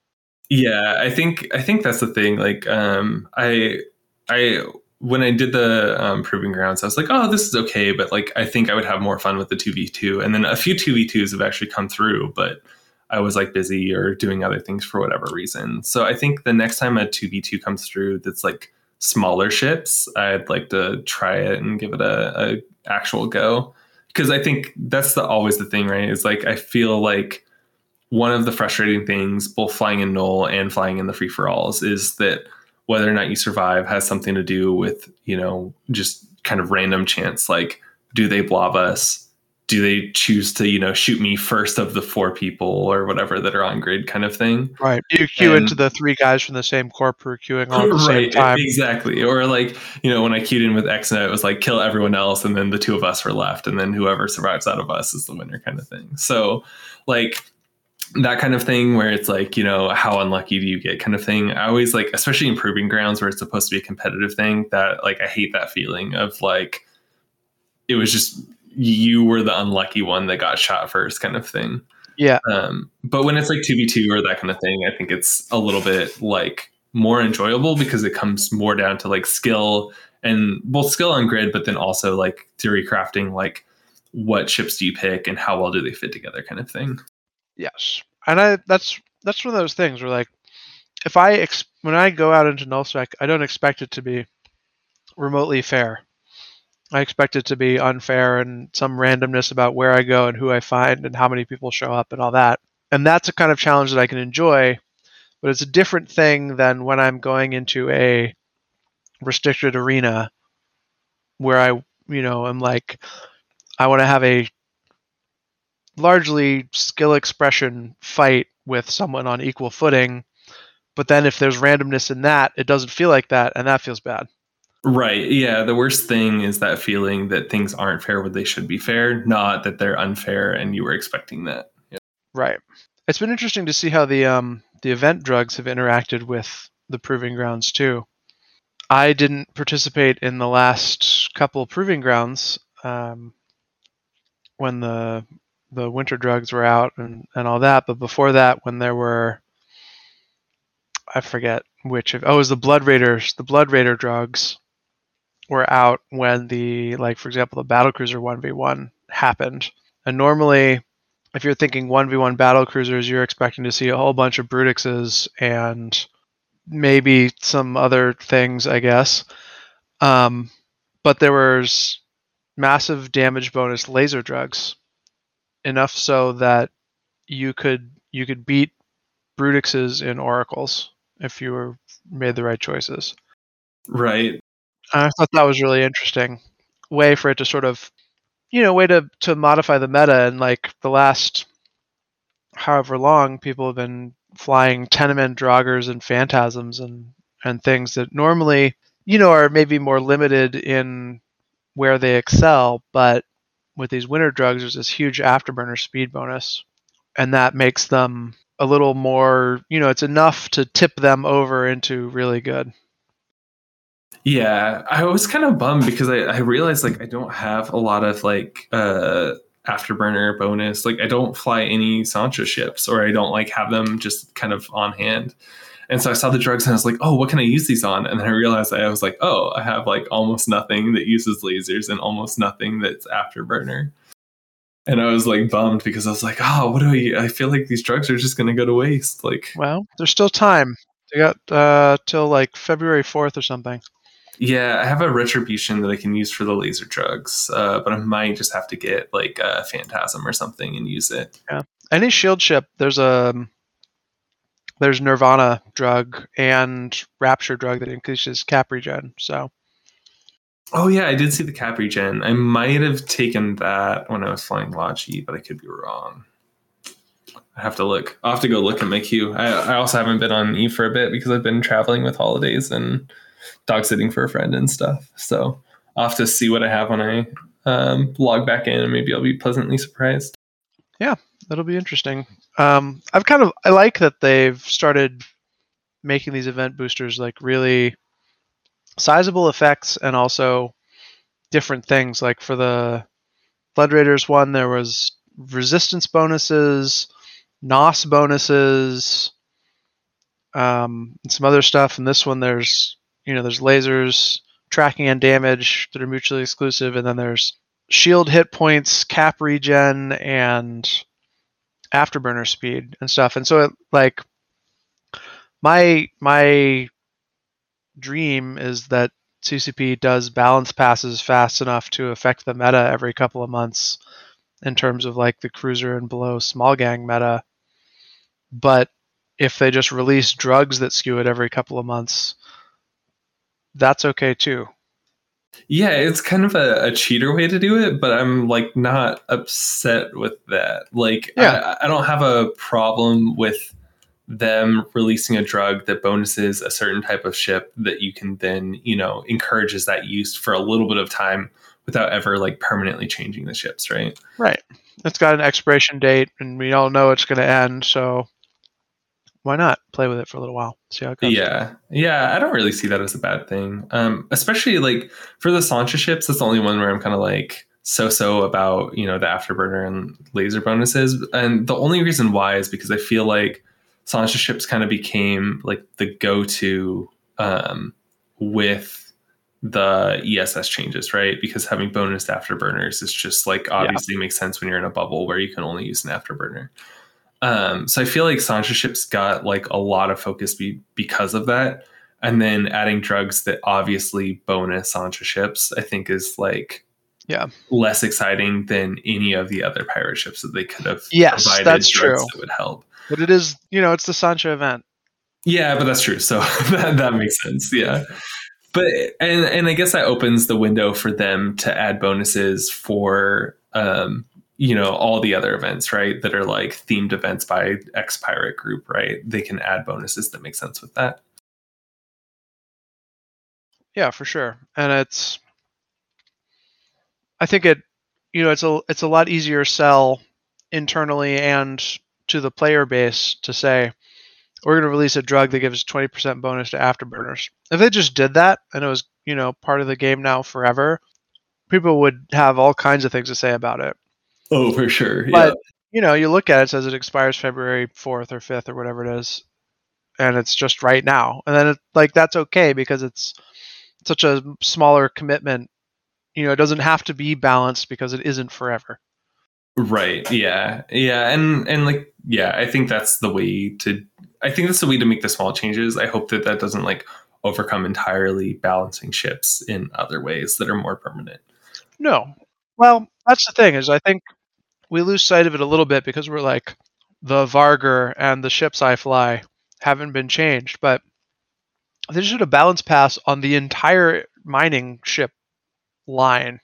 Yeah, I think I think that's the thing. Like, um, I I when I did the um, proving grounds, I was like, oh, this is okay, but like I think I would have more fun with the two v two. And then a few two v twos have actually come through, but I was like busy or doing other things for whatever reason. So I think the next time a two v two comes through, that's like smaller ships, I'd like to try it and give it a, a actual go because I think that's the always the thing, right? Is like I feel like one of the frustrating things, both flying in null and flying in the free for alls, is that whether or not you survive has something to do with you know just kind of random chance like do they blob us do they choose to you know shoot me first of the four people or whatever that are on grid kind of thing? Right. You queue and, into the three guys from the same corp who are queuing all at the right, same time. exactly. Or like you know when i queued in with xnet it was like kill everyone else and then the two of us were left and then whoever survives out of us is the winner kind of thing. So like that kind of thing where it's like you know how unlucky do you get kind of thing. I always like especially in proving grounds where it's supposed to be a competitive thing that like i hate that feeling of like it was just you were the unlucky one that got shot first kind of thing. Yeah. Um but when it's like 2v2 or that kind of thing i think it's a little bit like more enjoyable because it comes more down to like skill and both skill on grid but then also like theory crafting like what ships do you pick and how well do they fit together kind of thing. Yes, and I that's that's one of those things where like if I ex- when I go out into nullsec, I don't expect it to be remotely fair. I expect it to be unfair and some randomness about where I go and who I find and how many people show up and all that. And that's a kind of challenge that I can enjoy, but it's a different thing than when I'm going into a restricted arena where I, you know, I'm like I want to have a largely skill expression fight with someone on equal footing. But then if there's randomness in that, it doesn't feel like that, and that feels bad. Right. Yeah. The worst thing is that feeling that things aren't fair when they should be fair, not that they're unfair and you were expecting that. Yeah. Right. It's been interesting to see how the um the event drugs have interacted with the proving grounds too. I didn't participate in the last couple proving grounds um, when the the winter drugs were out and, and all that, but before that, when there were I forget which of oh, it was the Blood Raiders. The Blood Raider drugs were out when the like for example the Battle Cruiser one v one happened. And normally, if you're thinking one v one Battle Cruisers, you're expecting to see a whole bunch of Brutixes and maybe some other things, I guess. Um, but there was massive damage bonus laser drugs, enough so that you could you could beat Brutixes in oracles if you were made the right choices. Right. I thought that was really interesting way for it to sort of, you know, way to to modify the meta. And like the last, however long, people have been flying tenement Draugurs and phantasms and and things that normally, you know, are maybe more limited in where they excel, but with these winter drugs, there's this huge afterburner speed bonus, and that makes them a little more, you know, it's enough to tip them over into really good. Yeah, I was kind of bummed because I, I realized like I don't have a lot of like uh afterburner bonus. Like I don't fly any Sansha ships or I don't like have them just kind of on hand. And so I saw the drugs and I was like, oh, what can I use these on? And then I realized I was like, oh, I have like almost nothing that uses lasers and almost nothing that's afterburner. And I was like bummed because I was like, oh, what do I? I feel like these drugs are just going to go to waste. Like, well, there's still time. They got uh, till like February 4th or something. Yeah, I have a retribution that I can use for the laser drugs, uh, but I might just have to get like a phantasm or something and use it. Yeah, any shield ship, there's a there's Nirvana drug and Rapture drug that increases cap regen. So. Oh yeah, I did see the cap regen. I might have taken that when I was flying Logi, but I could be wrong. I have to look. I'll have to go look at my queue. I, I also haven't been on E for a bit because I've been traveling with holidays and dog sitting for a friend and stuff. So I'll have to see what I have when I um, log back in, and maybe I'll be pleasantly surprised. Yeah, that'll be interesting. Um, I've kind of I like that they've started making these event boosters like really sizable effects and also different things. Like for the Blood Raiders one, there was resistance bonuses, NOS bonuses, um, and some other stuff. And this one, there's you know, there's lasers, tracking and damage that are mutually exclusive, and then there's shield hit points, cap regen, and afterburner speed and stuff. And so, it, like, my my dream is that CCP does balance passes fast enough to affect the meta every couple of months in terms of like the cruiser and below small gang meta. But if they just release drugs that skew it every couple of months, that's okay too. Yeah, it's kind of a, a, cheater way to do it, but I'm like not upset with that. Like, yeah. I, I don't have a problem with them releasing a drug that bonuses a certain type of ship that you can then, you know, encourages that use for a little bit of time without ever like permanently changing the ships, right? Right. It's got an expiration date and we all know it's going to end, so why not play with it for a little while see how it goes yeah yeah i don't really see that as a bad thing um especially like for the Sansha ships that's the only one where i'm kind of like so so about you know the afterburner and laser bonuses and the only reason why is because i feel like Sansha ships kind of became like the go-to um with the ESS changes, right? Because having bonus afterburners is just like obviously yeah. makes sense when you're in a bubble where you can only use an afterburner. Um, so I feel like Sansha ships got like a lot of focus be- because of that. And then adding drugs that obviously bonus Sansha ships, I think is like yeah. less exciting than any of the other pirate ships that they could have yes that's true. that would help. But it is you know it's the Sansha event. Yeah but that's true. So that, that makes sense. Yeah. But and and i guess that opens the window for them to add bonuses for um you know all the other events right that are like themed events by x pirate group right they can add bonuses that make sense with that yeah for sure and it's i think it you know it's a it's a lot easier sell internally and to the player base to say we're going to release a drug that gives 20% bonus to afterburners. If they just did that and it was, you know, part of the game now forever, people would have all kinds of things to say about it. Oh, for sure. But yeah. you know, you look at it, it says it expires February 4th or 5th or whatever it is, and it's just right now. And then it, like that's okay because it's such a smaller commitment. You know, it doesn't have to be balanced because it isn't forever. Right. Yeah. Yeah. And and like yeah, I think that's the way to. I think that's the way to make the small changes. I hope that that doesn't like overcome entirely balancing ships in other ways that are more permanent. No. Well, that's the thing is I think we lose sight of it a little bit because we're like the Vargur and the ships I fly haven't been changed, but they should a balance pass on the entire mining ship line.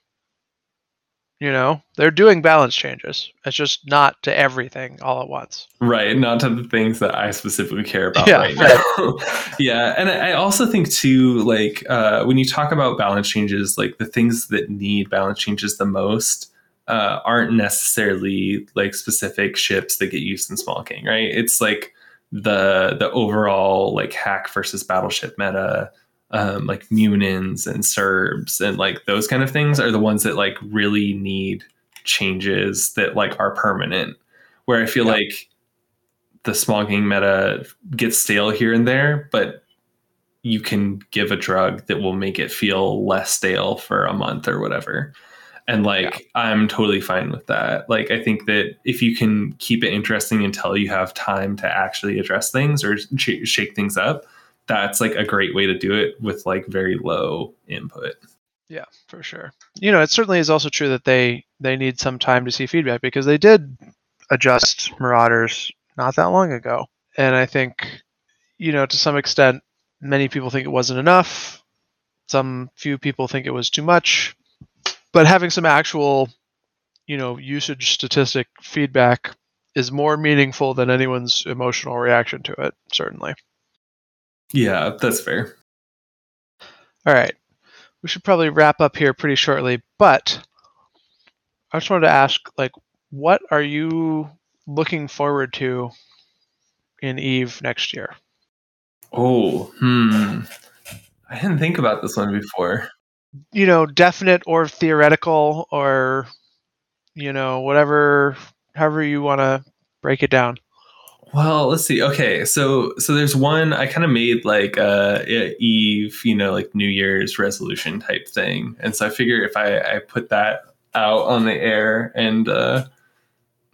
You know, they're doing balance changes. It's just not to everything all at once. Right, not to the things that I specifically care about Yeah, right now. yeah, and I I also think too, like uh, when you talk about balance changes, like the things that need balance changes the most uh, aren't necessarily like specific ships that get used in small gang, right? It's like the the overall like HAC versus battleship meta, um, like Munins and Cerbs and like those kind of things are the ones that like really need changes that like are permanent. Where I feel Yeah. like the small gang meta gets stale here and there, but you can give a drug that will make it feel less stale for a month or whatever. And like, I'm totally fine with that. Like, I think that if you can keep it interesting until you have time to actually address things or sh- shake things up, that's like a great way to do it with like very low input. Yeah, for sure. You know, it certainly is also true that they they need some time to see feedback because they did adjust Marauders not that long ago, and I think you know to some extent many people think it wasn't enough. Some few people think it was too much, but having some actual you know usage statistic feedback is more meaningful than anyone's emotional reaction to it. Certainly. Yeah, that's fair. All right. We should probably wrap up here pretty shortly, but I just wanted to ask like what are you looking forward to in Eve next year? Oh, hmm. I didn't think about this one before. You know, definite or theoretical or you know, whatever however you want to break it down. Well, let's see. Okay, so so there's one I kind of made like uh Eve, you know, like New Year's resolution type thing, and so I figure if I I put that out on the air and uh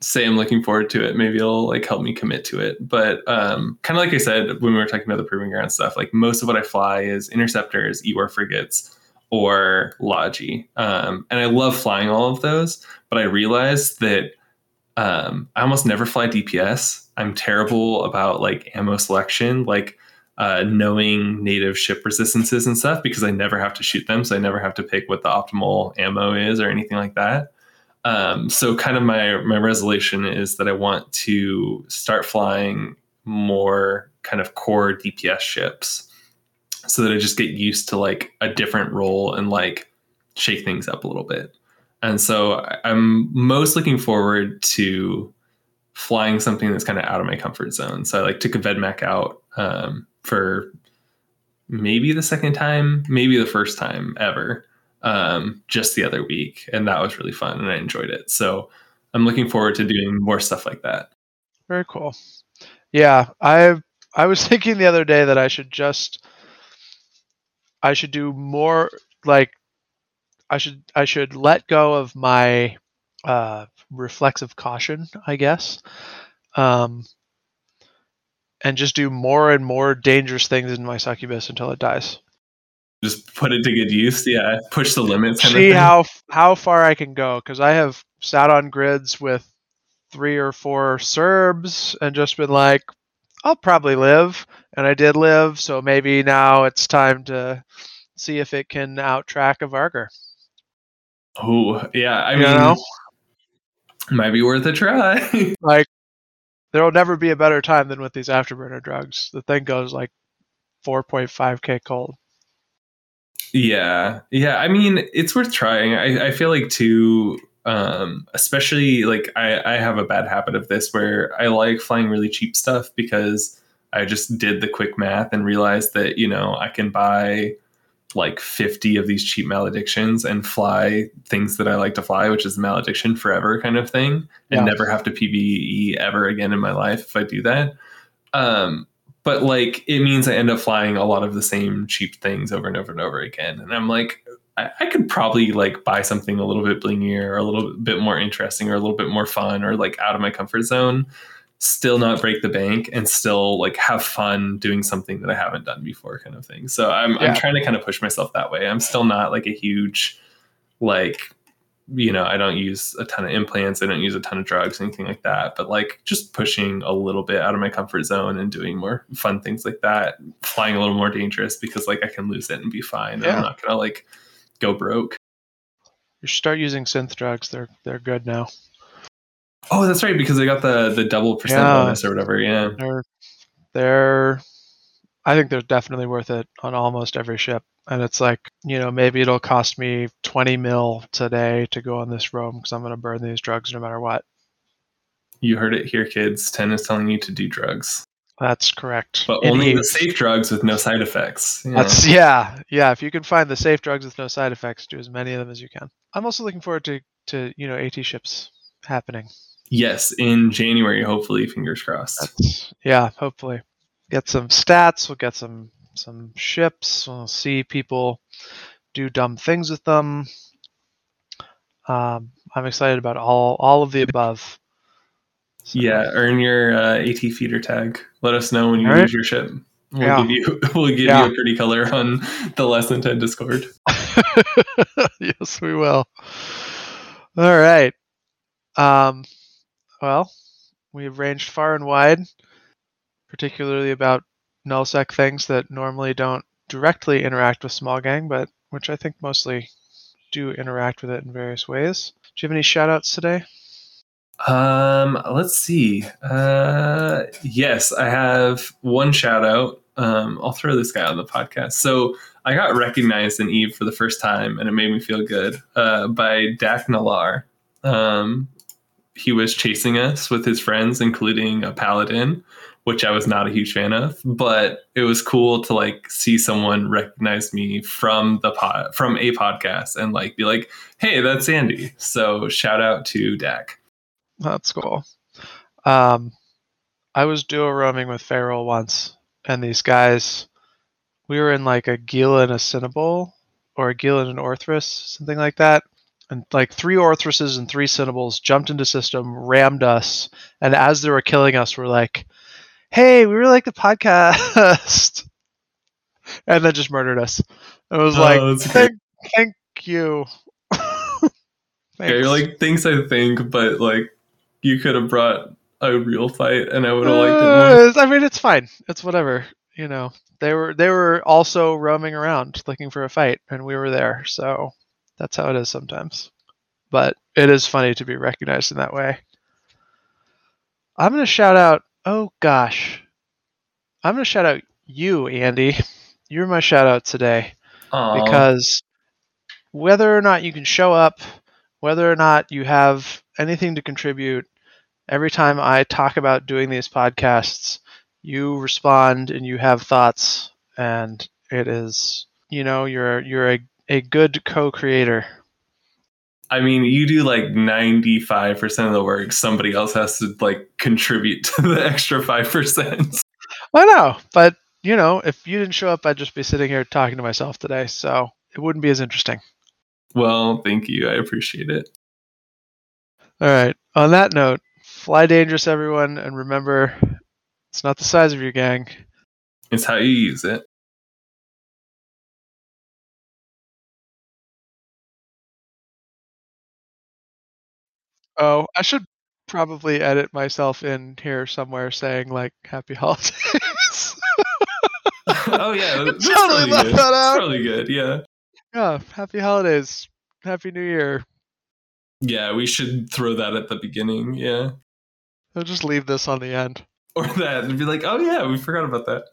say I'm looking forward to it, maybe it'll like help me commit to it. But um kind of like I said when we were talking about the proving ground stuff, like most of what I fly is interceptors, E-war frigates, or Logi, um, and I love flying all of those. But I realized that um, I almost never fly DPS. I'm terrible about like ammo selection, like uh, knowing native ship resistances and stuff because I never have to shoot them, so I never have to pick what the optimal ammo is or anything like that. Um, so kind of my my resolution is that I want to start flying more kind of core DPS ships, so that I just get used to like a different role and like shake things up a little bit. And so I'm most looking forward to flying something that's kind of out of my comfort zone. So I like took a Vedmak out um, for maybe the second time, maybe the first time ever, um, just the other week, and that was really fun and I enjoyed it. So I'm looking forward to doing more stuff like that. Very cool. Yeah, I I was thinking the other day that I should just I should do more like I should I should let go of my uh, reflexive caution, I guess, um, and just do more and more dangerous things in my succubus until it dies. Just put it to good use. Yeah, push the limits. See how how far I can go because I have sat on grids with three or four Cerbs and just been like, I'll probably live, and I did live. So maybe now it's time to see if it can outtrack a Vargur. Oh, yeah. I You mean, know? might be worth a try. Like, there will never be a better time than with these afterburner drugs. The thing goes like 4.5k cold. Yeah, yeah. I mean, it's worth trying. I, I feel like too, um, especially like I, I have a bad habit of this where I like flying really cheap stuff because I just did the quick math and realized that, you know, I can buy like 50 of these cheap maledictions and fly things that I like to fly, which is malediction forever kind of thing, and Yeah. never have to PvE ever again in my life if I do that. Um, but like it means I end up flying a lot of the same cheap things over and over and over again. And I'm like, I, I could probably like buy something a little bit blingier or a little bit more interesting or a little bit more fun or like out of my comfort zone still not break the bank and still like have fun doing something that I haven't done before kind of thing. So I'm Yeah. I'm trying to kind of push myself that way. I'm still not like a huge like you know, I don't use a ton of implants, I don't use a ton of drugs, anything like that. But like just pushing a little bit out of my comfort zone and doing more fun things like that, flying a little more dangerous because like I can lose it and be fine. And I'm not gonna like go broke. You should start using synth drugs. They're they're good now. Oh, that's right, because they got the the double percent Yeah. bonus or whatever. Yeah. They're they're I think they're definitely worth it on almost every ship. And it's like, you know, maybe it'll cost me 20 mil today to go on this roam because I'm going to burn these drugs no matter what. You heard it here, kids. Ten is telling you to do drugs. That's correct. But only the safe drugs with no side effects. Yeah. That's yeah, yeah. If you can find the safe drugs with no side effects, do as many of them as you can. I'm also looking forward to to you know AT ships happening. Yes, in January, hopefully, fingers crossed. That's yeah. Hopefully, get some stats. We'll get some some ships. We'll see people do dumb things with them. Um, I'm excited about all all of the above. So, Yeah, earn your uh, AT feeder tag. Let us know when you right. lose your ship. We'll Yeah. give you we'll give Yeah. you a pretty color on the Less Than 10 Discord. yes, we will. All right. Um, well, we've ranged far and wide, particularly about nullsec things that normally don't directly interact with small gang, but which I think mostly do interact with it in various ways. Do you have any shout outs today? Um, let's see. Uh, yes, I have one shout out. Um, I'll throw this guy on the podcast. So I got recognized in Eve for the first time, and it made me feel good. Uh, by Dak Nalar. Um, he was chasing us with his friends, including a paladin, which I was not a huge fan of. But it was cool to like see someone recognize me from the pod, from a podcast, and like be like, "Hey, that's Andy." So shout out to Dak. That's cool. Um, I was duo roaming with Farrell once, and these guys, we were in like a Gila and a Cynabal, or a Gila and an Orthrus, something like that. And like three Orthruses and three Cynabals jumped into system, rammed us, and as they were killing us, we're like, "Hey, we really like the podcast," and then just murdered us. It was Oh, like, "Thank, thank you." Yeah, you're Thanks. like things I think, but like you could have brought a real fight, and I would have liked it more. Uh, I mean, it's fine. It's whatever. You know, they were they were also roaming around looking for a fight, and we were there. So that's how it is sometimes. But it is funny to be recognized in that way. I'm gonna shout out. Oh gosh, I'm gonna shout out you, Andy. You're my shout out today Aw. because whether or not you can show up, whether or not you have anything to contribute, every time I talk about doing these podcasts, you respond and you have thoughts, and it is you know you're you're a, a good co-creator. I mean, you do like 95% of the work. Somebody else has to like contribute to the extra 5%. I know, but you know, if you didn't show up, I'd just be sitting here talking to myself today, so it wouldn't be as interesting. Well, thank you. I appreciate it. All right. On that note, fly dangerous, everyone, and remember, it's not the size of your gang. It's how you use it. Oh, I should probably edit myself in here somewhere saying like "Happy Holidays." oh yeah, that's Totally left good. that That's out. probably good. Yeah. yeah, Happy Holidays, Happy New Year. Yeah, we should throw that at the beginning. Yeah. I'll just leave this on the end. Or that and be like, oh yeah, we forgot about that.